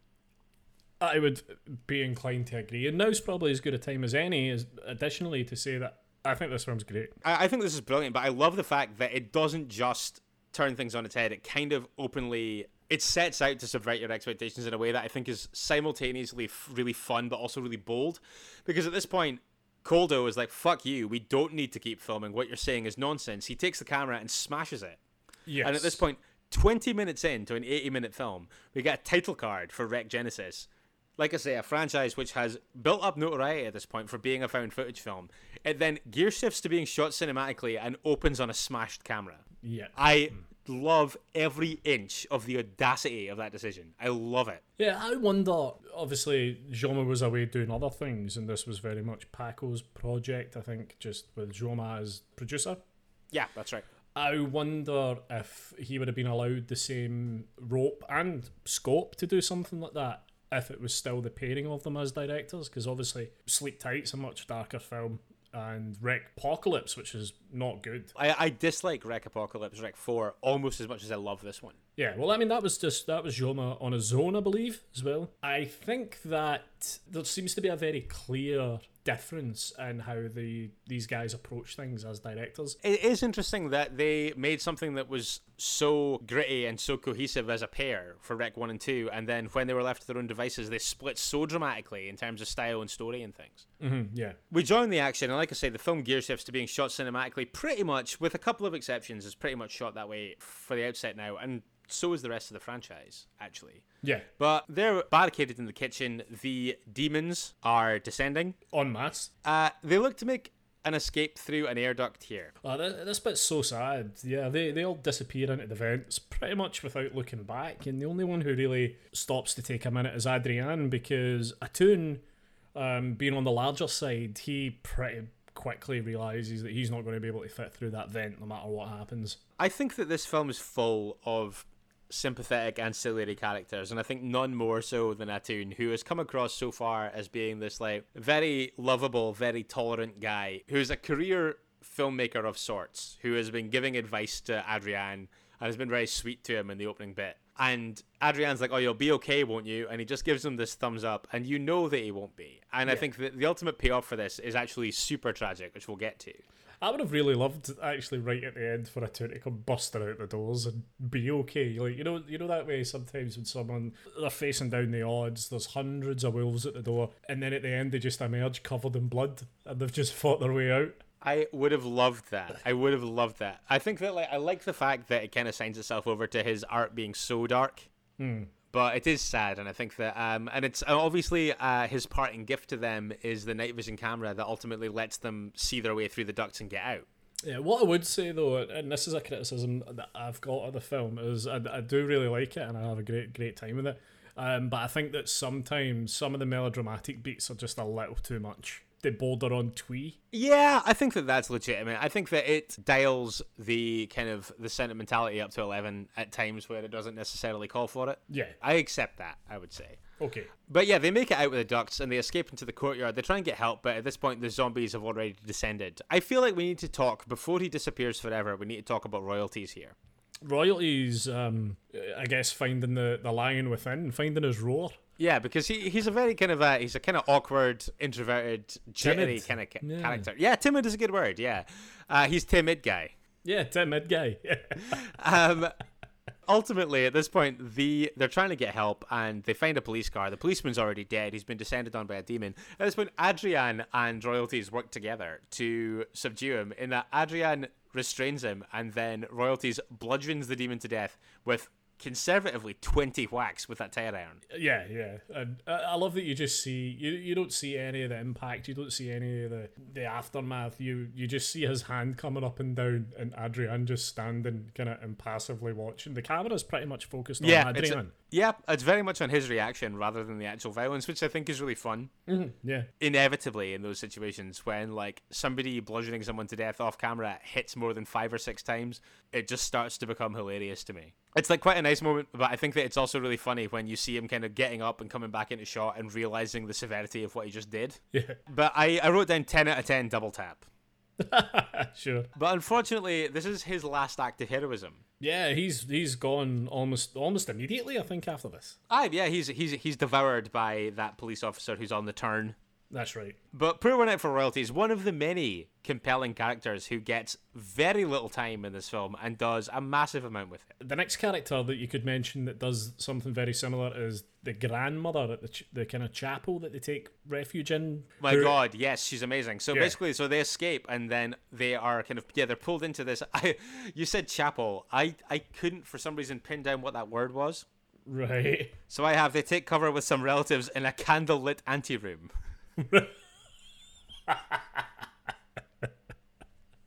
Speaker 2: I would be inclined to agree. And now's probably as good a time as any, is additionally to say that I think this film's great.
Speaker 1: I, I think this is brilliant, but I love the fact that it doesn't just turn things on its head. It kind of openly it sets out to subvert your expectations in a way that I think is simultaneously f- really fun but also really bold. Because at this point, Koldo is like, "Fuck you! We don't need to keep filming. What you're saying is nonsense." He takes the camera and smashes it.
Speaker 2: Yes.
Speaker 1: And at this point, 20 minutes into an 80 minute film, we get a title card for Rec Genesis. Like I say, a franchise which has built up notoriety at this point for being a found footage film. It then gear shifts to being shot cinematically and opens on a smashed camera.
Speaker 2: Yeah.
Speaker 1: I hmm. love every inch of the audacity of that decision. I love it.
Speaker 2: Yeah, I wonder. Obviously, Jaume was away doing other things, and this was very much Paco's project, I think, just with Jaume as producer.
Speaker 1: Yeah, that's right.
Speaker 2: I wonder if he would have been allowed the same rope and scope to do something like that if it was still the pairing of them as directors, because obviously Sleep Tight's a much darker film, and Rec Apocalypse, which is not good.
Speaker 1: I, I dislike Rec Apocalypse, Rec 4 almost as much as I love this one.
Speaker 2: Yeah, well, I mean, that was just that was Jaume on his own, I believe, as well. I think that there seems to be a very clear difference in how the these guys approach things as directors.
Speaker 1: It is interesting that they made something that was so gritty and so cohesive as a pair for Rec 1 and 2, and then when they were left to their own devices, they split so dramatically in terms of style and story and things.
Speaker 2: Mm-hmm, yeah.
Speaker 1: We join the action, and like I say, the film gear shifts to being shot cinematically pretty much, with a couple of exceptions, is pretty much shot that way for the outset now, and so is the rest of the franchise, actually.
Speaker 2: Yeah.
Speaker 1: But they're barricaded in the kitchen. The demons are descending.
Speaker 2: En masse.
Speaker 1: Uh, they look to make an escape through an air duct here.
Speaker 2: Oh, this, this bit's so sad. Yeah, they, they all disappear into the vents pretty much without looking back, and the only one who really stops to take a minute is Adrian because Atun, um, being on the larger side, he pretty quickly realizes that he's not going to be able to fit through that vent no matter what happens.
Speaker 1: I think that this film is full of sympathetic ancillary characters, and I think none more so than Atun, who has come across so far as being this like very lovable, very tolerant guy who's a career filmmaker of sorts, who has been giving advice to Adrian and has been very sweet to him in the opening bit. And Adrian's like, "Oh, you'll be okay, won't you?" And he just gives him this thumbs up, and you know that he won't be. And I think that the ultimate payoff for this is actually super tragic, which we'll get to.
Speaker 2: I would have really loved actually right at the end for Atun to come busting out the doors and be okay. Like you know, you know that way sometimes when someone they're facing down the odds, there's hundreds of wolves at the door, and then at the end they just emerge covered in blood and they've just [laughs] fought their way out.
Speaker 1: I would have loved that. I would have loved that. I think that like I like the fact that it kind of signs itself over to his art being so dark. Hmm. But it is sad, and I think that, um, and it's obviously uh, his parting gift to them is the night vision camera that ultimately lets them see their way through the ducts and get out.
Speaker 2: Yeah, what I would say though, and this is a criticism that I've got of the film, is I, I do really like it and I have a great great time with it. Um, but I think that sometimes some of the melodramatic beats are just a little too much. They border on twee.
Speaker 1: Yeah, I think that that's legitimate. I think that it dials the kind of the sentimentality up to eleven at times where it doesn't necessarily call for it.
Speaker 2: Yeah.
Speaker 1: I accept that. I would say.
Speaker 2: Okay.
Speaker 1: But yeah, they make it out with the ducks and they escape into the courtyard. They try and get help, but at this point, the zombies have already descended. I feel like we need to talk before he disappears forever. We need to talk about royalties here.
Speaker 2: Royalties, um, I guess, finding the, the lion within, finding his roar.
Speaker 1: Yeah, because he he's a very kind of a he's a kind of awkward, introverted, jittery
Speaker 2: Timid.
Speaker 1: kind of ca-
Speaker 2: Yeah.
Speaker 1: character. Yeah, timid is a good word. Yeah, uh, he's timid guy.
Speaker 2: Yeah, timid guy. [laughs]
Speaker 1: Um, ultimately, at this point, the they're trying to get help and they find a police car. The policeman's already dead. He's been descended on by a demon. At this point, Adrian and royalties work together to subdue him. In that, Adrian restrains him and then royalties bludgeons the demon to death with conservatively 20 whacks with that tire iron.
Speaker 2: Yeah, yeah, and I love that you just see you you don't see any of the impact, you don't see any of the the aftermath. You you just see his hand coming up and down, and Adrian just standing kind of impassively watching. The camera's pretty much focused on
Speaker 1: Yeah, it's,
Speaker 2: Adrian.
Speaker 1: yeah, it's very much on his reaction rather than the actual violence, which I think is really fun.
Speaker 2: Mm-hmm, yeah,
Speaker 1: Inevitably, in those situations, when like somebody bludgeoning someone to death off camera hits more than five or six times, it just starts to become hilarious to me. It's like quite a nice moment, but I think that it's also really funny when you see him kind of getting up and coming back into shot and realizing the severity of what he just did.
Speaker 2: yeah,
Speaker 1: But I, I wrote down 10 out of 10 double tap. [laughs]
Speaker 2: sure.
Speaker 1: But unfortunately, this is his last act of heroism.
Speaker 2: Yeah, he's he's gone almost almost immediately. I think after this.
Speaker 1: Ah, yeah, he's he's he's devoured by that police officer who's on the turn.
Speaker 2: That's right.
Speaker 1: But Poor One Out for Royalty is one of the many compelling characters who gets very little time in this film and does a massive amount with it.
Speaker 2: The next character that you could mention that does something very similar is the grandmother at the, ch- the kind of chapel that they take refuge in.
Speaker 1: My God, yes, she's amazing. So
Speaker 2: Yeah.
Speaker 1: basically, so they escape and then they are kind of yeah, they're pulled into this. [laughs] I, you said chapel. I I couldn't for some reason pin down what that word was.
Speaker 2: Right.
Speaker 1: So I have they take cover with some relatives in a candlelit anteroom. [laughs]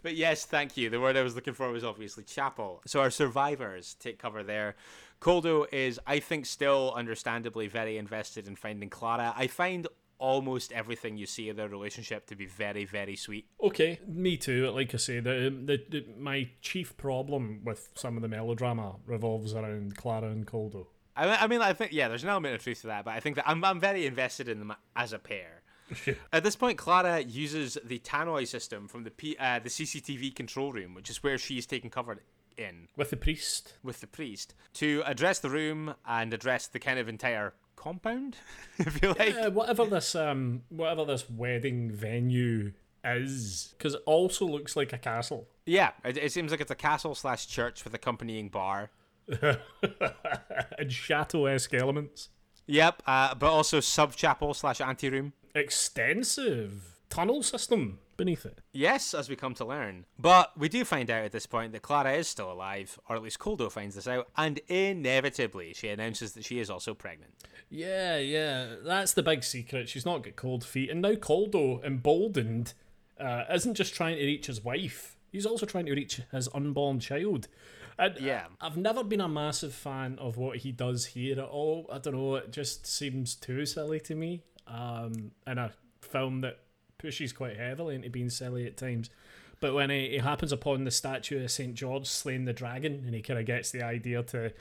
Speaker 1: But yes, thank you. The word I was looking for was obviously chapel. So our survivors take cover there. Koldo is, I think, still understandably very invested in finding Clara. I find almost everything you see of their relationship to be very, very sweet.
Speaker 2: Okay, me too. Like I say, the, the, the my chief problem with some of the melodrama revolves around Clara and Koldo.
Speaker 1: I, I mean, I think yeah, there's an element of truth to that, but I think that I'm, I'm very invested in them as a pair. [laughs] At this point, Clara uses the tannoy system from the P, uh, the CCTV control room, which is where she's taken cover in
Speaker 2: With the priest.
Speaker 1: with the priest, to address the room and address the kind of entire compound, [laughs] if you like.
Speaker 2: Uh, whatever this um whatever this wedding venue is, because it also looks like a castle.
Speaker 1: Yeah, it, it seems like it's a castle slash church with accompanying bar. [laughs]
Speaker 2: and chateau-esque elements.
Speaker 1: Yep, uh, but also sub chapel slash anteroom.
Speaker 2: Extensive tunnel system beneath it.
Speaker 1: Yes, as we come to learn. But we do find out at this point that Clara is still alive, or at least Koldo finds this out, and inevitably she announces that she is also pregnant.
Speaker 2: Yeah, yeah, that's the big secret. She's not got cold feet, and now Koldo, emboldened, uh, isn't just trying to reach his wife. He's also trying to reach his unborn child. And
Speaker 1: Yeah.
Speaker 2: I've never been a massive fan of what he does here at all. I don't know. It just seems too silly to me. Um, in a film that pushes quite heavily into being silly at times. But when he, he happens upon the statue of St. George slaying the dragon, and he kind of gets the idea to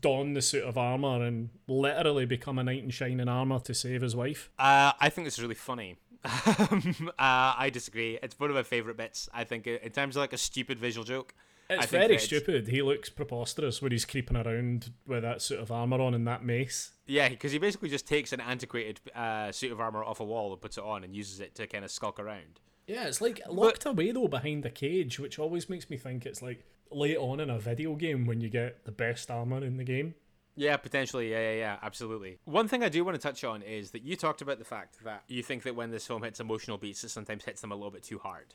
Speaker 2: don the suit of armor and literally become a knight in shining armor to save his wife.
Speaker 1: Uh, I think this is really funny. [laughs] um, uh, I disagree. It's one of my favorite bits. I think in terms of like a stupid visual joke. I
Speaker 2: It's
Speaker 1: think
Speaker 2: very
Speaker 1: that
Speaker 2: stupid. He looks preposterous when he's creeping around with that suit of armor on and that mace.
Speaker 1: Yeah, because he basically just takes an antiquated uh, suit of armor off a wall and puts it on and uses it to kind of skulk around.
Speaker 2: Yeah, it's like locked away though behind a cage, which always makes me think it's like late on in a video game when you get the best armor in the game.
Speaker 1: Yeah, potentially. Yeah, yeah, yeah, absolutely. One thing I do want to touch on is that you talked about the fact that you think that when this film hits emotional beats, it sometimes hits them a little bit too hard.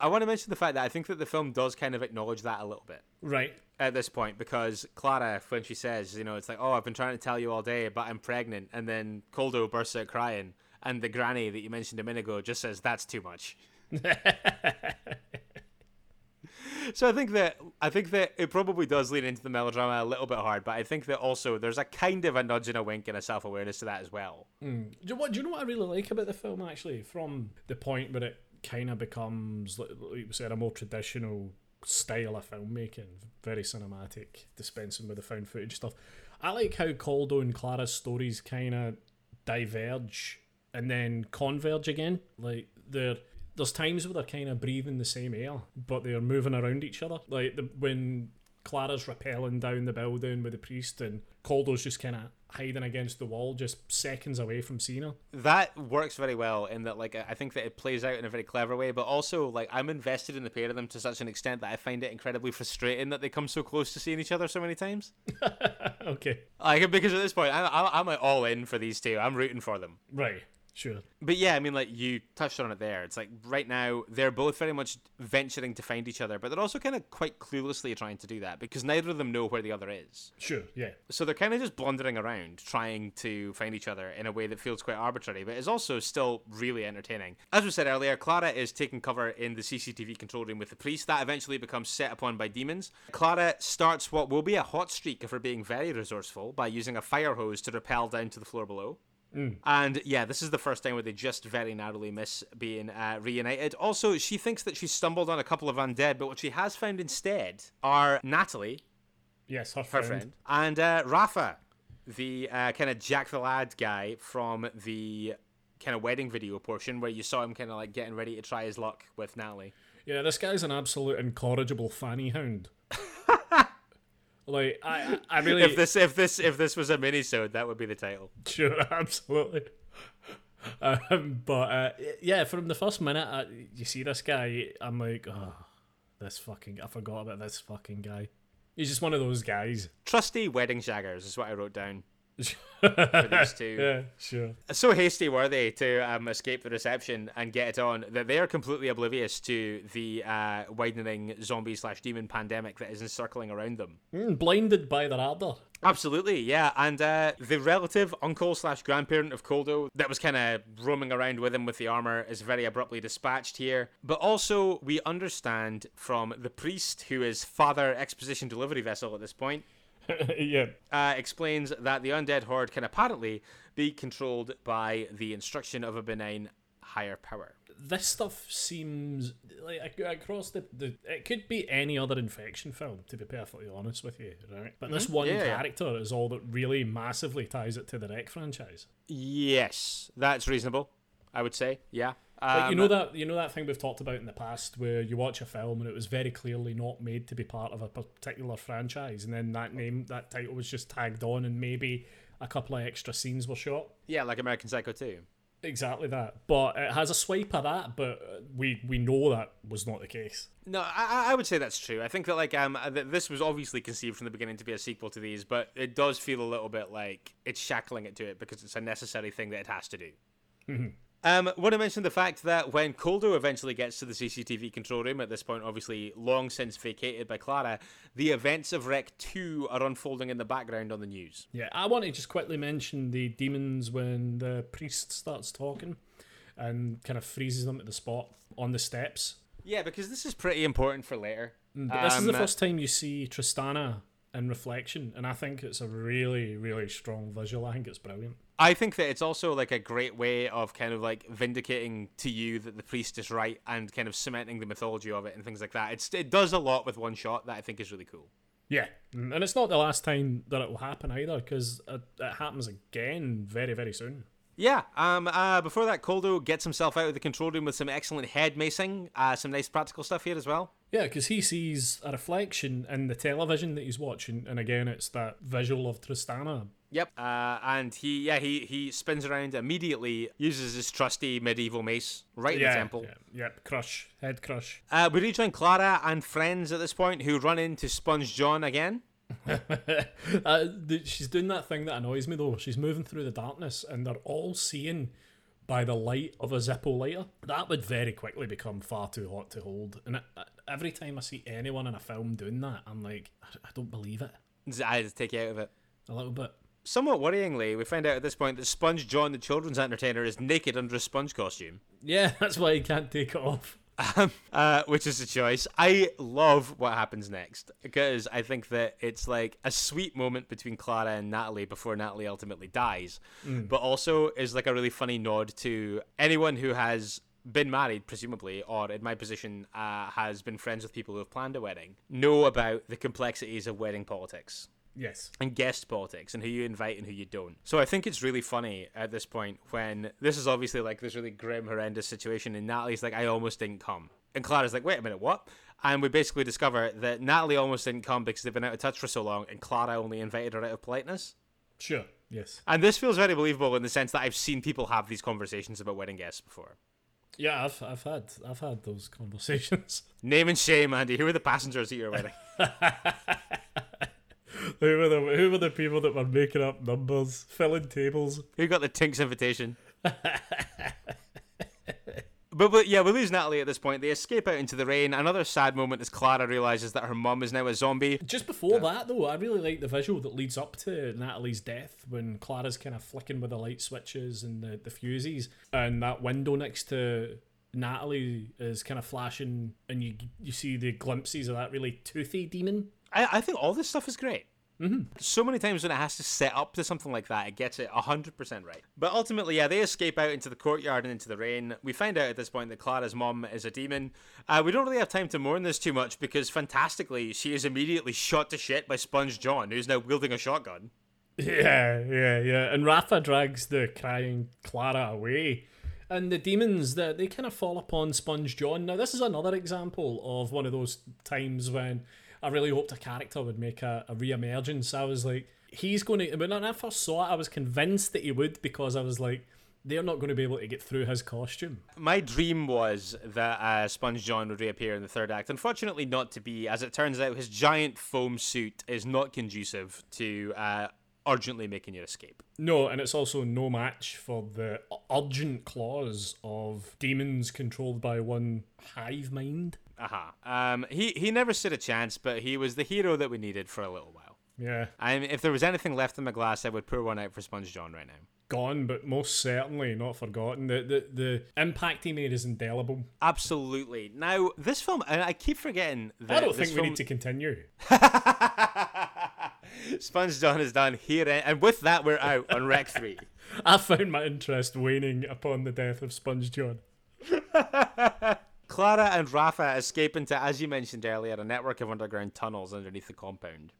Speaker 1: I want to mention the fact that I think that the film does kind of acknowledge that a little bit
Speaker 2: Right.
Speaker 1: at this point because Clara, when she says, you know, it's like, oh, I've been trying to tell you all day, but I'm pregnant, and then Koldo bursts out crying, and the granny that you mentioned a minute ago just says, that's too much. [laughs] So I think that I think that it probably does lean into the melodrama a little bit hard, but I think that also there's a kind of a nudge and a wink and a self awareness to that as well. Mm.
Speaker 2: Do you, what, do you know what I really like about the film actually? From the point where it kind of becomes, like, you said, a more traditional style of filmmaking, very cinematic, dispensing with the found footage stuff. I like how Koldo and Clara's stories kind of diverge and then converge again. Like they're there's times where they're kind of breathing the same air, but they're moving around each other. Like the, when Clara's rappelling down the building with the priest, and Koldo's just kind of hiding against the wall, just seconds away from seeing her.
Speaker 1: That works very well in that like I think that it plays out in a very clever way, but also like I'm invested in the pair of them to such an extent that I find it incredibly frustrating that they come so close to seeing each other so many times. [laughs]
Speaker 2: okay,
Speaker 1: Like because at this point I'm I'm, I'm all in for these two. I'm rooting for them.
Speaker 2: right, Sure.
Speaker 1: But yeah, I mean, like you touched on it there. It's like right now they're both very much venturing to find each other, but they're also kind of quite cluelessly trying to do that because neither of them know where the other is.
Speaker 2: Sure. Yeah.
Speaker 1: So they're kind of just blundering around trying to find each other in a way that feels quite arbitrary, but is also still really entertaining. As we said earlier, Clara is taking cover in the CCTV control room with the priest. That eventually becomes set upon by demons. Clara starts what will be a hot streak of her being very resourceful by using a fire hose to rappel down to the floor below. And yeah, this is the first time where they just very narrowly miss being uh, reunited. Also, she thinks that she stumbled on a couple of undead, but what she has found instead are Natalie,
Speaker 2: Yes, her
Speaker 1: her
Speaker 2: friend.
Speaker 1: friend, and uh, Rafa, the uh, kind of Jack the Lad guy from the kind of wedding video portion where you saw him kind of like getting ready to try his luck with Natalie.
Speaker 2: Yeah, this guy's an absolute incorrigible fanny hound. Like I, I I [laughs] really
Speaker 1: If this if this if this was a minisode, that would be the title.
Speaker 2: Sure, [laughs] absolutely. Um, but uh, yeah, from the first minute uh, you see this guy, I'm like, oh, this fucking. I forgot about this fucking guy. He's just one of those guys.
Speaker 1: Trusty wedding shaggers is what I wrote down for these two.
Speaker 2: Yeah, sure.
Speaker 1: So hasty were they to um, escape the reception and get it on that they are completely oblivious to the uh, widening zombie slash demon pandemic that is encircling around them.
Speaker 2: Mm, blinded by their ardor.
Speaker 1: Absolutely, yeah. And uh, the relative uncle slash grandparent of Koldo that was kind of roaming around with him with the armor is very abruptly dispatched here. But also, we understand from the priest, who is Father Exposition Delivery Vessel at this point, [laughs]
Speaker 2: yeah.
Speaker 1: uh, explains that the undead horde can apparently be controlled by the instruction of a benign higher power.
Speaker 2: This stuff seems like ac- across the, the. It could be any other infection film, to be perfectly honest with you, right? But this one
Speaker 1: Mm-hmm. Yeah, yeah.
Speaker 2: character is all that really massively ties it to the Rec franchise.
Speaker 1: Yes, that's reasonable. I would say, yeah.
Speaker 2: Like,
Speaker 1: Um,
Speaker 2: you know that you know that thing we've talked about in the past, where you watch a film and it was very clearly not made to be part of a particular franchise, and then that name, that title was just tagged on, and maybe a couple of extra scenes were shot.
Speaker 1: yeah, like American Psycho 2.
Speaker 2: Exactly that, but it has a swipe of that. But we we know that was not the case.
Speaker 1: No, I, I- would say that's true. I think that like um uh, th- this was obviously conceived from the beginning to be a sequel to these, but it does feel a little bit like it's shackling it to it because it's a necessary thing that it has to do. Um, want to mention the fact that when Koldo eventually gets to the CCTV control room, at this point, obviously long since vacated by Clara, the events of Rec 2 are unfolding in the background on the news.
Speaker 2: Yeah, I want to just quickly mention the demons when the priest starts talking, and kind of freezes them at the spot on the steps.
Speaker 1: Yeah, because this is pretty important for later.
Speaker 2: But this is the
Speaker 1: Um,
Speaker 2: first time you see Tristana in reflection, and I think it's a really, really strong visual. I think it's brilliant.
Speaker 1: I think that it's also like a great way of kind of like vindicating to you that the priest is right and kind of cementing the mythology of it and things like that. It's it does a lot with one shot that I think is really cool.
Speaker 2: Yeah, Mm, and it's not the last time that it will happen either, because it, it happens again very, very soon.
Speaker 1: Yeah. Um. Uh. Before that, Koldo gets himself out of the control room with some excellent head macing. Uh. Some nice practical stuff here as well.
Speaker 2: Yeah, because he sees a reflection in the television that he's watching, and again, it's that visual of Tristana.
Speaker 1: Yep. Uh. And he yeah he he spins around immediately, uses his trusty medieval mace right in the temple.
Speaker 2: yeah, yep, crush, head crush.
Speaker 1: Uh. We rejoin Clara and friends at this point who run into Sponge John again. [laughs]
Speaker 2: uh, she's doing that thing that annoys me though. She's moving through the darkness, and they're all seeing by the light of a Zippo lighter. That would very quickly become far too hot to hold. And it, every time I see anyone in a film doing that, I'm like, I, don't believe it.
Speaker 1: I just take you out of it.
Speaker 2: A little bit.
Speaker 1: Somewhat worryingly, we find out at this point that Sponge John, the children's entertainer, is naked under a sponge costume.
Speaker 2: Yeah, [laughs] that's why he can't take it off.
Speaker 1: Um, uh, which is a choice. I love what happens next because I think that it's like a sweet moment between Clara and Natalie before Natalie ultimately dies, but also is like a really funny nod to anyone who has been married, presumably, or in my position, uh, has been friends with people who have planned a wedding, know about the complexities of wedding politics
Speaker 2: Yes.
Speaker 1: and guest politics and who you invite and who you don't. So I think it's really funny at this point when this is obviously like this really grim, horrendous situation, and Natalie's like, I almost didn't come. And Clara's like, wait a minute, what? And we basically discover that Natalie almost didn't come because they've been out of touch for so long, and Clara only invited her out of politeness.
Speaker 2: Sure. Yes.
Speaker 1: And this feels very believable in the sense that I've seen people have these conversations about wedding guests before.
Speaker 2: Yeah, I've I've had I've had those conversations. [laughs]
Speaker 1: Name and shame, Andy. Who were the passengers at your wedding? [laughs]
Speaker 2: who were the who were the people that were making up numbers, filling tables?
Speaker 1: Who got the Tinks invitation? [laughs] But, but yeah, we lose Natalie at this point. They escape out into the rain. Another sad moment as Clara realizes that her mum is now a zombie.
Speaker 2: Just before that, though, I really like the visual that leads up to Natalie's death when Clara's kind of flicking with the light switches and the, the fuses, and that window next to Natalie is kind of flashing, and you you see the glimpses of that really toothy demon.
Speaker 1: I, I think all this stuff is great. Mm-hmm. So many times when it has to set up to something like that, it gets it 100% right. But ultimately, yeah, they escape out into the courtyard and into the rain. We find out at this point that Clara's mom is a demon. Uh, we don't really have time to mourn this too much because, fantastically, she is immediately shot to shit by Sponge John, who's now wielding a shotgun.
Speaker 2: Yeah, yeah, yeah. And Rafa drags the crying Clara away. And the demons that they kind of fall upon Sponge John. Now, this is another example of one of those times when I really hoped a character would make a, a re-emergence. I was like, he's going to. When I first saw it, I was convinced that he would because I was like, they're not going to be able to get through his costume.
Speaker 1: My dream was that uh, Sponge John would reappear in the third act. Unfortunately, not to be. As it turns out, his giant foam suit is not conducive to uh, urgently making your escape.
Speaker 2: No, and it's also no match for the urgent claws of demons controlled by one hive mind.
Speaker 1: Uh-huh. Um, he he never stood a chance, but he was the hero that we needed for a little while.
Speaker 2: Yeah.
Speaker 1: I mean, if there was anything left in my glass, I would pour one out for Sponge John right now.
Speaker 2: Gone, but most certainly not forgotten. The the, the impact he made is indelible.
Speaker 1: Absolutely. Now, this film, and I keep forgetting that
Speaker 2: I don't think
Speaker 1: film...
Speaker 2: we need to continue. [laughs]
Speaker 1: Sponge John is done here, and with that, we're out on Rec [laughs] 3.
Speaker 2: I found my interest waning upon the death of Sponge John. [laughs]
Speaker 1: Clara and Rafa escape into, as you mentioned earlier, a network of underground tunnels underneath the compound.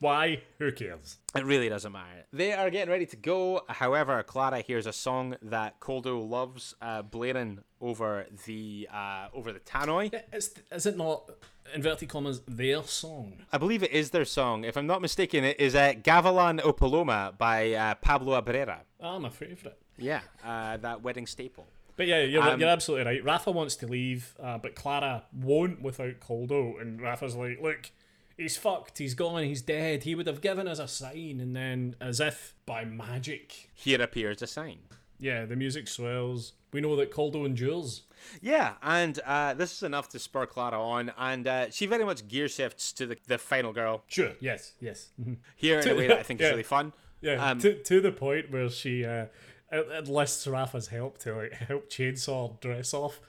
Speaker 2: Why? Who cares?
Speaker 1: It really doesn't matter. They are getting ready to go. However, Clara hears a song that Koldo loves, uh, blaring over the uh, over the tannoy.
Speaker 2: Is, is it not inverted commas their song?
Speaker 1: I believe it is their song. If I'm not mistaken, it is uh, Gavilan o Paloma by uh, Pablo Abraira.
Speaker 2: Ah, my favourite.
Speaker 1: Yeah, uh, that wedding staple.
Speaker 2: But yeah, you're, um, you're absolutely right. Rafa wants to leave, uh, but Clara won't without Koldo. And Rafa's like, look, he's fucked, he's gone, he's dead. He would have given us a sign. And then, as if by magic,
Speaker 1: here appears a sign.
Speaker 2: Yeah, the music swells. We know that Koldo endures.
Speaker 1: Yeah, and uh, this is enough to spur Clara on, and uh, she very much gear shifts to the, the final girl.
Speaker 2: Sure, yes, yes.
Speaker 1: Here in a way that I think yeah. is really fun.
Speaker 2: Yeah, um, to, to the point where she uh, enlists Rafa's help to like help Chainsaw dress off,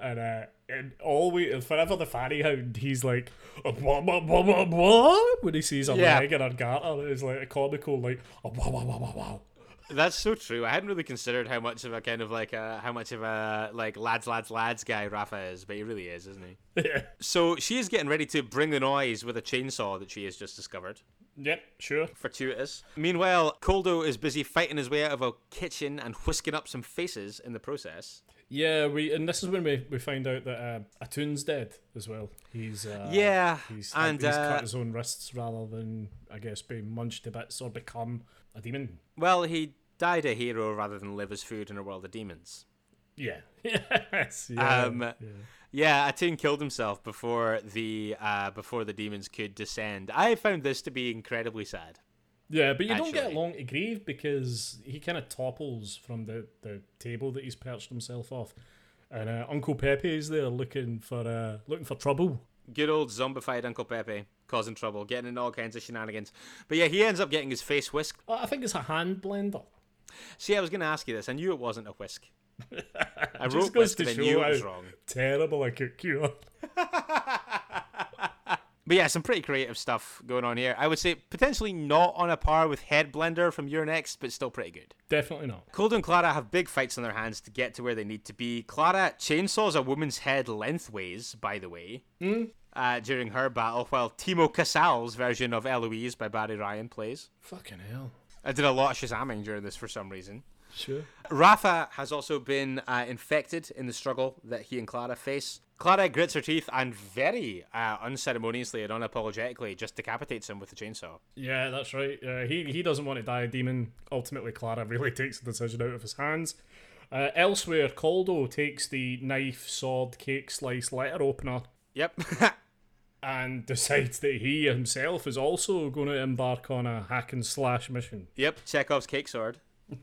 Speaker 2: and uh, and always forever the fanny hound, he's like blah, blah, blah, blah, blah, when he sees a yeah. leg in her garter. It's like a comical like wow wow wow wow wow.
Speaker 1: That's so true. I hadn't really considered how much of a kind of like a how much of a like lads lads lads guy Rafa is, but he really is, isn't he? [laughs]
Speaker 2: Yeah.
Speaker 1: So she is getting ready to bring the noise with a chainsaw that she has just discovered.
Speaker 2: Yep, sure.
Speaker 1: Fortuitous. Meanwhile, Koldo is busy fighting his way out of a kitchen and whisking up some faces in the process.
Speaker 2: Yeah, we and this is when we, we find out that uh, Atun's dead as well. He's uh,
Speaker 1: yeah,
Speaker 2: he's,
Speaker 1: and
Speaker 2: he's
Speaker 1: uh,
Speaker 2: cut his own wrists rather than I guess being munched to bits or become a demon.
Speaker 1: Well, he died a hero rather than live as food in a world of demons.
Speaker 2: Yeah. [laughs] yes. Yeah.
Speaker 1: Um, yeah. Yeah, Atun killed himself before the uh, before the demons could descend. I found this to be incredibly sad.
Speaker 2: Yeah, but you actually. don't get long to grieve because he kind of topples from the, the table that he's perched himself off, and uh, Uncle Pepe is there looking for uh, looking for trouble.
Speaker 1: Good old zombified Uncle Pepe causing trouble, getting in all kinds of shenanigans. But yeah, he ends up getting his face whisked.
Speaker 2: I think it's a hand blender.
Speaker 1: See, I was going to ask you this. I knew it wasn't a whisk. [laughs]
Speaker 2: I wrote goes to show how wrong. terrible I cook you [laughs]
Speaker 1: But yeah, some pretty creative stuff going on here. I would say potentially not on a par with Head Blender from You're Next, but still pretty good.
Speaker 2: Definitely not.
Speaker 1: Koldo and Clara have big fights on their hands to get to where they need to be. Clara chainsaws a woman's head lengthways, by the way,
Speaker 2: mm.
Speaker 1: Uh, during her battle, while Tino Casal's version of Eloise by Barry Ryan plays.
Speaker 2: Fucking hell.
Speaker 1: I did a lot of Shazamming during this for some reason.
Speaker 2: Sure.
Speaker 1: Rafa has also been uh, infected in the struggle that he and Clara face. Clara grits her teeth and very uh, unceremoniously and unapologetically just decapitates him with the chainsaw.
Speaker 2: Yeah, that's right. Uh, he he doesn't want to die a demon. Ultimately, Clara really [laughs] takes the decision out of his hands. Uh, elsewhere, Koldo takes the knife, sword, cake, slice, letter opener.
Speaker 1: Yep. [laughs]
Speaker 2: and [laughs] decides that he himself is also going to embark on a hack and slash mission.
Speaker 1: Yep, Chekhov's cake sword. [laughs]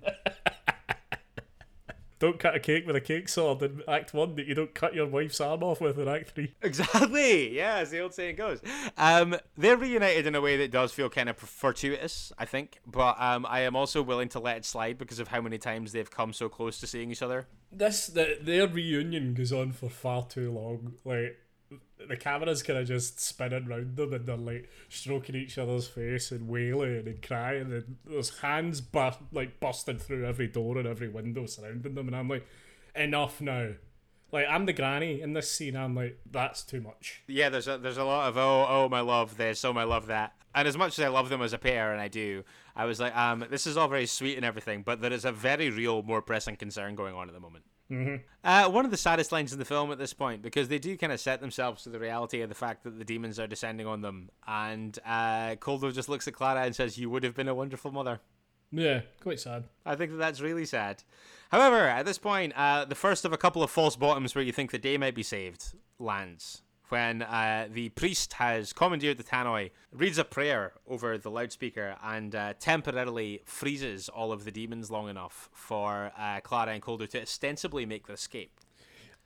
Speaker 2: don't cut a cake with a cake sword in Act One that you don't cut your wife's arm off with in Act Three.
Speaker 1: Exactly. Yeah, as the old saying goes. Um, they're reunited in a way that does feel kind of fortuitous, I think. But um, I am also willing to let it slide because of how many times they've come so close to seeing each other.
Speaker 2: This the, their reunion goes on for far too long. Like the camera's kind of just spinning round them and they're like stroking each other's face and wailing and crying and there's hands like busting through every door and every window surrounding them and I'm like enough now. Like I'm the granny in this scene I'm like that's too much.
Speaker 1: Yeah, there's a, there's a lot of oh oh my love this oh my love that, and as much as I love them as a pair, and I do, I was like um this is all very sweet and everything, but there is a very real, more pressing concern going on at the moment.
Speaker 2: Mm-hmm.
Speaker 1: Uh, one of the saddest lines in the film at this point, because they do kind of set themselves to the reality of the fact that the demons are descending on them, and uh, Koldo just looks at Clara and says, "You would have been a wonderful mother."
Speaker 2: yeah quite sad
Speaker 1: I think that that's really sad. However, at this point, uh, the first of a couple of false bottoms where you think the day might be saved lands when uh, the priest has commandeered the tannoy, reads a prayer over the loudspeaker, and uh, temporarily freezes all of the demons long enough for uh, Clara and Koldo to ostensibly make the escape.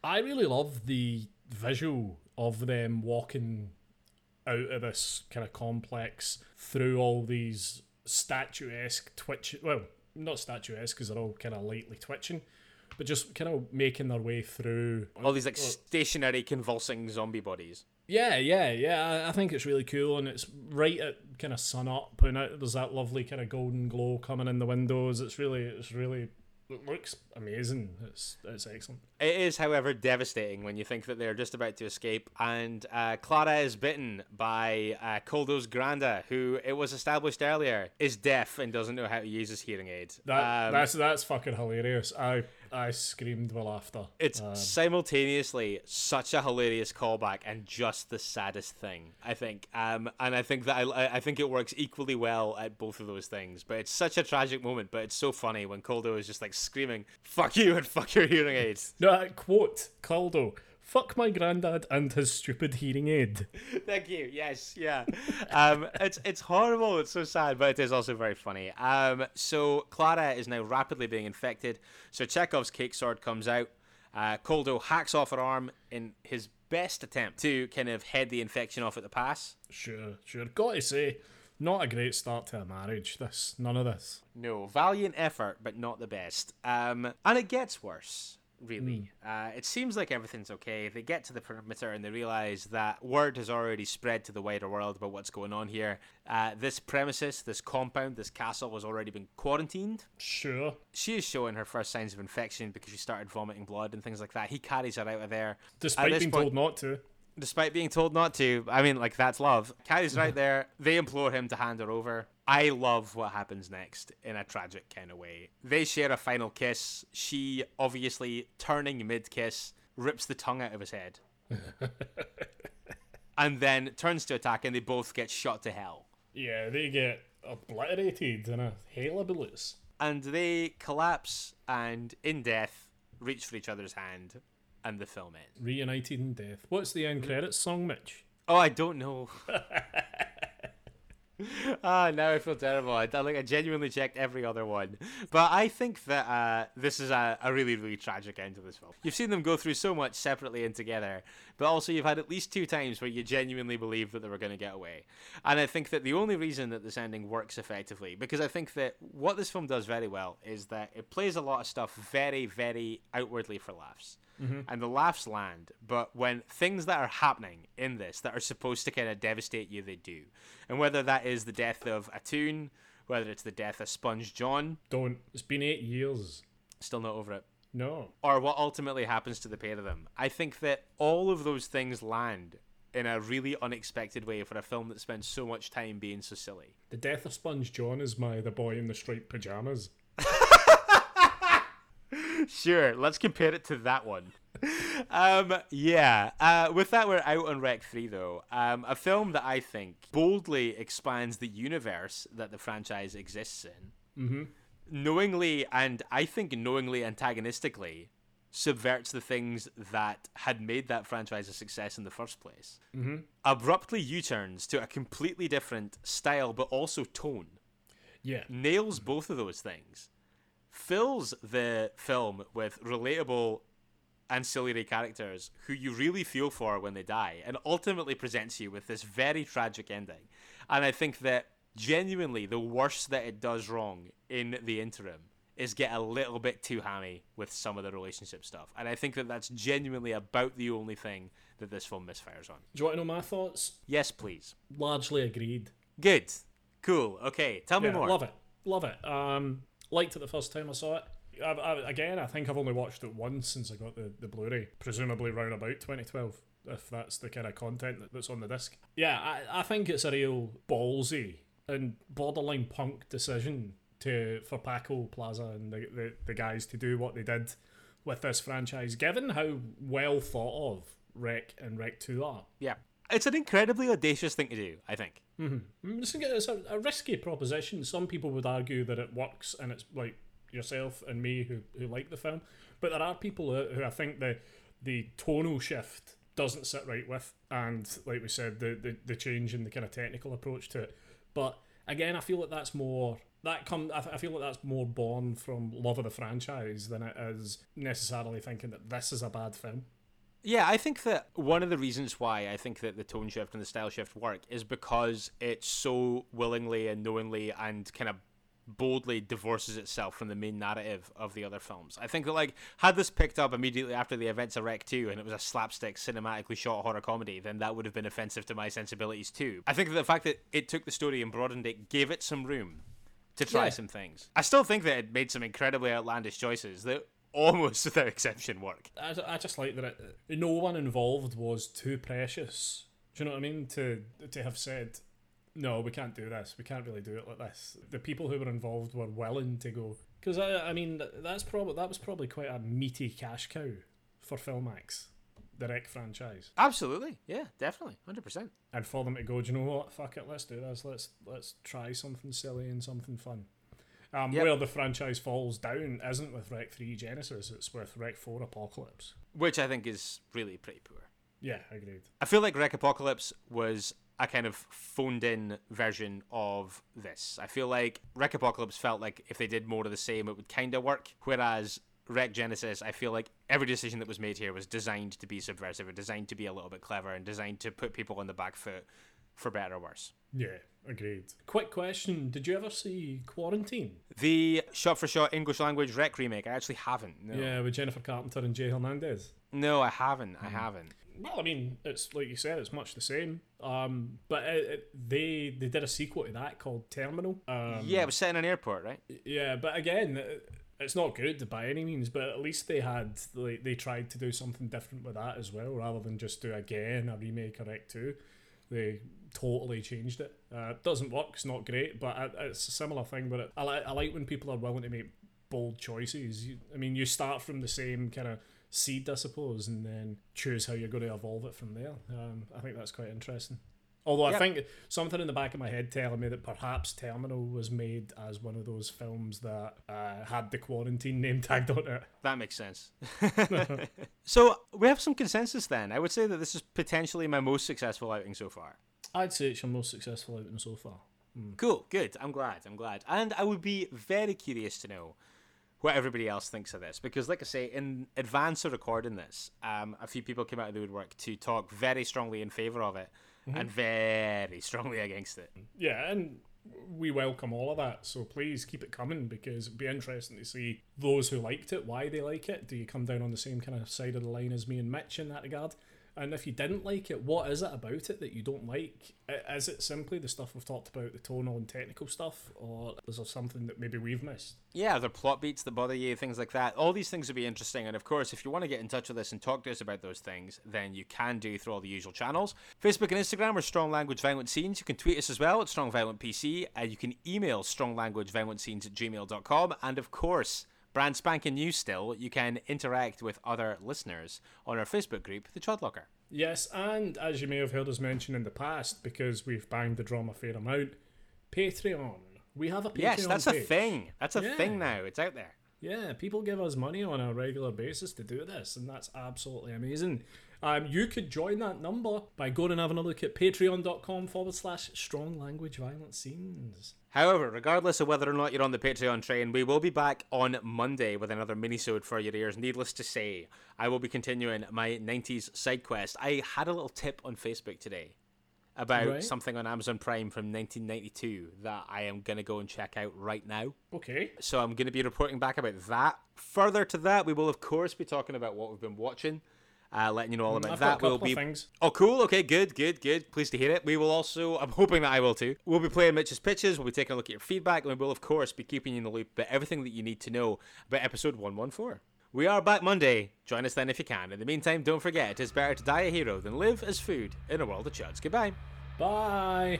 Speaker 2: I really love the visual of them walking out of this kind of complex through all these statuesque twitch well not statuesque because they're all kind of lightly twitching but just kind of making their way through
Speaker 1: All these like stationary convulsing zombie bodies.
Speaker 2: yeah yeah yeah I- i think it's really cool and it's right at kind of sun up and there's that lovely kind of golden glow coming in the windows it's really it's really it looks amazing it's it's excellent
Speaker 1: It is, however, devastating when you think that they're just about to escape, and uh, Clara is bitten by uh, Koldo's Granda, who it was established earlier is deaf and doesn't know how to use his hearing aid.
Speaker 2: that
Speaker 1: Um,
Speaker 2: that's that's fucking hilarious i i screamed with laughter
Speaker 1: it's
Speaker 2: Um,
Speaker 1: simultaneously such a hilarious callback and just the saddest thing, I think. Um, and I think that I, I think it works equally well at both of those things. But it's such a tragic moment, but it's so funny when Koldo is just like screaming, "Fuck you!" and [laughs] "Fuck your hearing aids."
Speaker 2: No, quote Koldo. Fuck my granddad and his stupid hearing aid.
Speaker 1: Thank you. Yes, yeah. Um, it's it's horrible. It's so sad, but it is also very funny. Um, so Clara is now rapidly being infected. So Chekhov's cake sword comes out. Uh, Koldo hacks off her arm in his best attempt to kind of head the infection off at the pass.
Speaker 2: Sure, sure. Got to say, not a great start to a marriage. This, none of this.
Speaker 1: No, valiant effort, but not the best. Um, and it gets worse. Really, uh, it seems like everything's okay. They get to the perimeter and they realize that word has already spread to the wider world about what's going on here. Uh, this premises, this compound, this castle has already been quarantined.
Speaker 2: Sure.
Speaker 1: She is showing her first signs of infection because she started vomiting blood and things like that. He carries her out of there.
Speaker 2: Despite being
Speaker 1: point-
Speaker 2: told not to.
Speaker 1: despite being told not to. I mean, like that's love. Carrie's right there. They implore him to hand her over. I love what happens next in a tragic kind of way. They share a final kiss. She, obviously turning mid kiss, rips the tongue out of his head. [laughs] and then turns to attack, and they both get shot to hell.
Speaker 2: Yeah, they get obliterated in a hail of bullets.
Speaker 1: And they collapse and, in death, reach for each other's hand, and the film ends.
Speaker 2: Reunited in death. What's the end credits song, Mitch?
Speaker 1: Oh, I don't know. [laughs] [laughs] ah, now I feel terrible. I, I, like I genuinely checked every other one, but I think that uh, this is a, a really really tragic end to this film. You've seen them go through so much separately and together, but also you've had at least two times where you genuinely believe that they were going to get away. And I think that the only reason that this ending works effectively, because I think that what this film does very well is that it plays a lot of stuff very very outwardly for laughs mm-hmm. and the laughs land. But when things that are happening in this that are supposed to kind of devastate you, they do. And whether that is the death of Atun, whether it's the death of Sponge John,
Speaker 2: Don't. It's been eight years.
Speaker 1: still not over it,
Speaker 2: No.
Speaker 1: or what ultimately happens to the pair of them, I think that all of those things land in a really unexpected way for a film that spends so much time being so silly.
Speaker 2: The death of Sponge John is my The Boy in the Striped Pajamas. [laughs]
Speaker 1: Sure, let's compare it to that one. [laughs] um, yeah. Uh, with that, we're out on Rec 3, though. Um, a film that I think boldly expands the universe that the franchise exists in.
Speaker 2: Mm-hmm.
Speaker 1: Knowingly, and I think knowingly antagonistically, subverts the things that had made that franchise a success in the first place.
Speaker 2: Mm-hmm.
Speaker 1: Abruptly U turns to a completely different style, but also tone
Speaker 2: Yeah.
Speaker 1: nails both of those things fills the film with relatable ancillary characters who you really feel for when they die, and ultimately presents you with this very tragic ending. And I think that genuinely the worst that it does wrong in the interim is get a little bit too hammy with some of the relationship stuff. And I think that that's genuinely about the only thing that this film misfires on.
Speaker 2: Do you want to know my thoughts?
Speaker 1: Yes, please.
Speaker 2: Largely agreed.
Speaker 1: Good. Cool. Okay. Tell me
Speaker 2: Yeah,
Speaker 1: more.
Speaker 2: Love it. Love it. Um, liked it the first time I saw it. I, I, again, I think I've only watched it once since I got the, the Blu-ray, presumably round about 2012, if that's the kind of content that, that's on the disc. Yeah, I, I think it's a real ballsy and borderline punk decision to for Paco Plaza and the, the, the guys to do what they did with this franchise, given how well thought of Rec and Rec 2 are.
Speaker 1: Yeah. It's an incredibly audacious thing to do, I think.
Speaker 2: Mm, It's a, it's a, a risky proposition. Some people would argue that it works, and it's like yourself and me who, who like the film. But there are people who, who I think the the tonal shift doesn't sit right with, and like we said, the, the, the change in the kind of technical approach to it. But again, I feel like that's more that come. I, th- I feel like that's more born from love of the franchise than it is necessarily thinking that this is a bad film.
Speaker 1: Yeah, I think that one of the reasons why I think that the tone shift and the style shift work is because it's so willingly and knowingly and kind of boldly divorces itself from the main narrative of the other films. I think that like had this picked up immediately after the events of Rec 2 and it was a slapstick cinematically shot horror comedy, then that would have been offensive to my sensibilities too. I think that the fact that it took the story and broadened it gave it some room to try
Speaker 2: Yeah.
Speaker 1: some things. I still think that it made some incredibly outlandish choices that [laughs] almost without exception work.
Speaker 2: I, I just like that it, no one involved was too precious. Do you know what I mean? To to have said, no, we can't do this. We can't really do it like this. The people who were involved were willing to go. Because I, I mean, that's probably that was probably quite a meaty cash cow for Filmax, the Rec franchise,
Speaker 1: Absolutely. Yeah, definitely. 100%.
Speaker 2: and for them to go, do you know what? Fuck it, let's do this. Let's let's try something silly and something fun. Um,
Speaker 1: Yep.
Speaker 2: Where the franchise falls down isn't with Rec Three Genesis; it's with Rec Four Apocalypse.
Speaker 1: Which I think is really pretty poor.
Speaker 2: Yeah, agreed.
Speaker 1: I feel like Rec Apocalypse was a kind of phoned in version of this. I feel like Rec Apocalypse felt like if they did more of the same, it would kind of work. Whereas Rec Genesis, I feel like every decision that was made here was designed to be subversive, or designed to be a little bit clever, and designed to put people on the back foot for better or worse.
Speaker 2: Yeah, agreed. Quick question: Did you ever see Quarantine?
Speaker 1: The shot for shot English language Rec remake, I actually haven't. No,
Speaker 2: Yeah, with Jennifer Carpenter and Jay Hernandez.
Speaker 1: no I haven't. I hmm. haven't.
Speaker 2: Well, I mean, it's like you said, it's much the same. Um, but it, it, they they did a sequel to that called Terminal. Um,
Speaker 1: Yeah, it was set in an airport, right?
Speaker 2: yeah, but again, it's not good by any means. But at least they had like they tried to do something different with that as well, rather than just do again a remake or Rec Two. They totally changed it. Uh, it doesn't work. It's not great, but it's a similar thing. But I like I like when people are willing to make bold choices. You, I mean, you start from the same kind of seed, I suppose, and then choose how you're going to evolve it from there. Um, I think that's quite interesting. Although I think something in the back of my head telling me that perhaps Terminal was made as one of those films that uh, had the quarantine name [laughs] tagged on it.
Speaker 1: That makes sense. [laughs] so we have some consensus then. I would say that this is potentially my most successful outing so far.
Speaker 2: I'd say it's your most successful outing so far.
Speaker 1: Cool, good. I'm glad. I'm glad. And I would be very curious to know what everybody else thinks of this because, like I say, in advance of recording this, um, a few people came out of the woodwork to talk very strongly in favor of it and very strongly against it.
Speaker 2: Yeah, and we welcome all of that. So please keep it coming because it'd be interesting to see those who liked it, why they like it. Do you come down on the same kind of side of the line as me and Mitch in that regard? And if you didn't like it, what is it about it that you don't like? Is it simply the stuff we've talked about, the tonal and technical stuff, or is there something that maybe we've missed?
Speaker 1: Yeah, are there plot beats that bother eh, you, things like that. All these things would be interesting. And of course, if you want to get in touch with us and talk to us about those things, then you can do through all the usual channels. Facebook and Instagram are Strong Language Violent Scenes. You can tweet us as well at Strong Violent PC. And you can email stronglanguageviolentscenes at gmail.com. And of course, brand spanking new still, you can interact with other listeners on our Facebook group, The Chod Locker.
Speaker 2: Yes, and as you may have heard us mention in the past, because we've banged the drum a fair amount, Patreon. We have a Patreon
Speaker 1: Yes, that's a thing. That's a
Speaker 2: Yeah.
Speaker 1: thing now. It's out there.
Speaker 2: Yeah, people give us money on a regular basis to do this, and that's absolutely amazing. Um, you could join that number by going and having a look at patreon.com forward slash strong language violent scenes.
Speaker 1: However, regardless of whether or not you're on the Patreon train, we will be back on Monday with another mini-sode for your ears. Needless to say, I will be continuing my 90s side quest. I had a little tip on Facebook today about
Speaker 2: Right.
Speaker 1: something on Amazon Prime from 1992 that I am going to go and check out right now.
Speaker 2: Okay.
Speaker 1: So I'm going to be reporting back about that. Further to that, we will of course be talking about what we've been watching, uh, letting you know all about
Speaker 2: Mm, I've
Speaker 1: that.
Speaker 2: got a couple
Speaker 1: We'll be
Speaker 2: things.
Speaker 1: Oh, cool. Okay, good, good, good. Pleased to hear it. We will also, I'm hoping that I will too. We'll be playing Mitch's pitches. We'll be taking a look at your feedback, and we will, of course, be keeping you in the loop about everything that you need to know about episode 114. We are back Monday. Join us then if you can. In the meantime, don't forget it is better to die a hero than live as food in a world of chuds. Goodbye.
Speaker 2: Bye.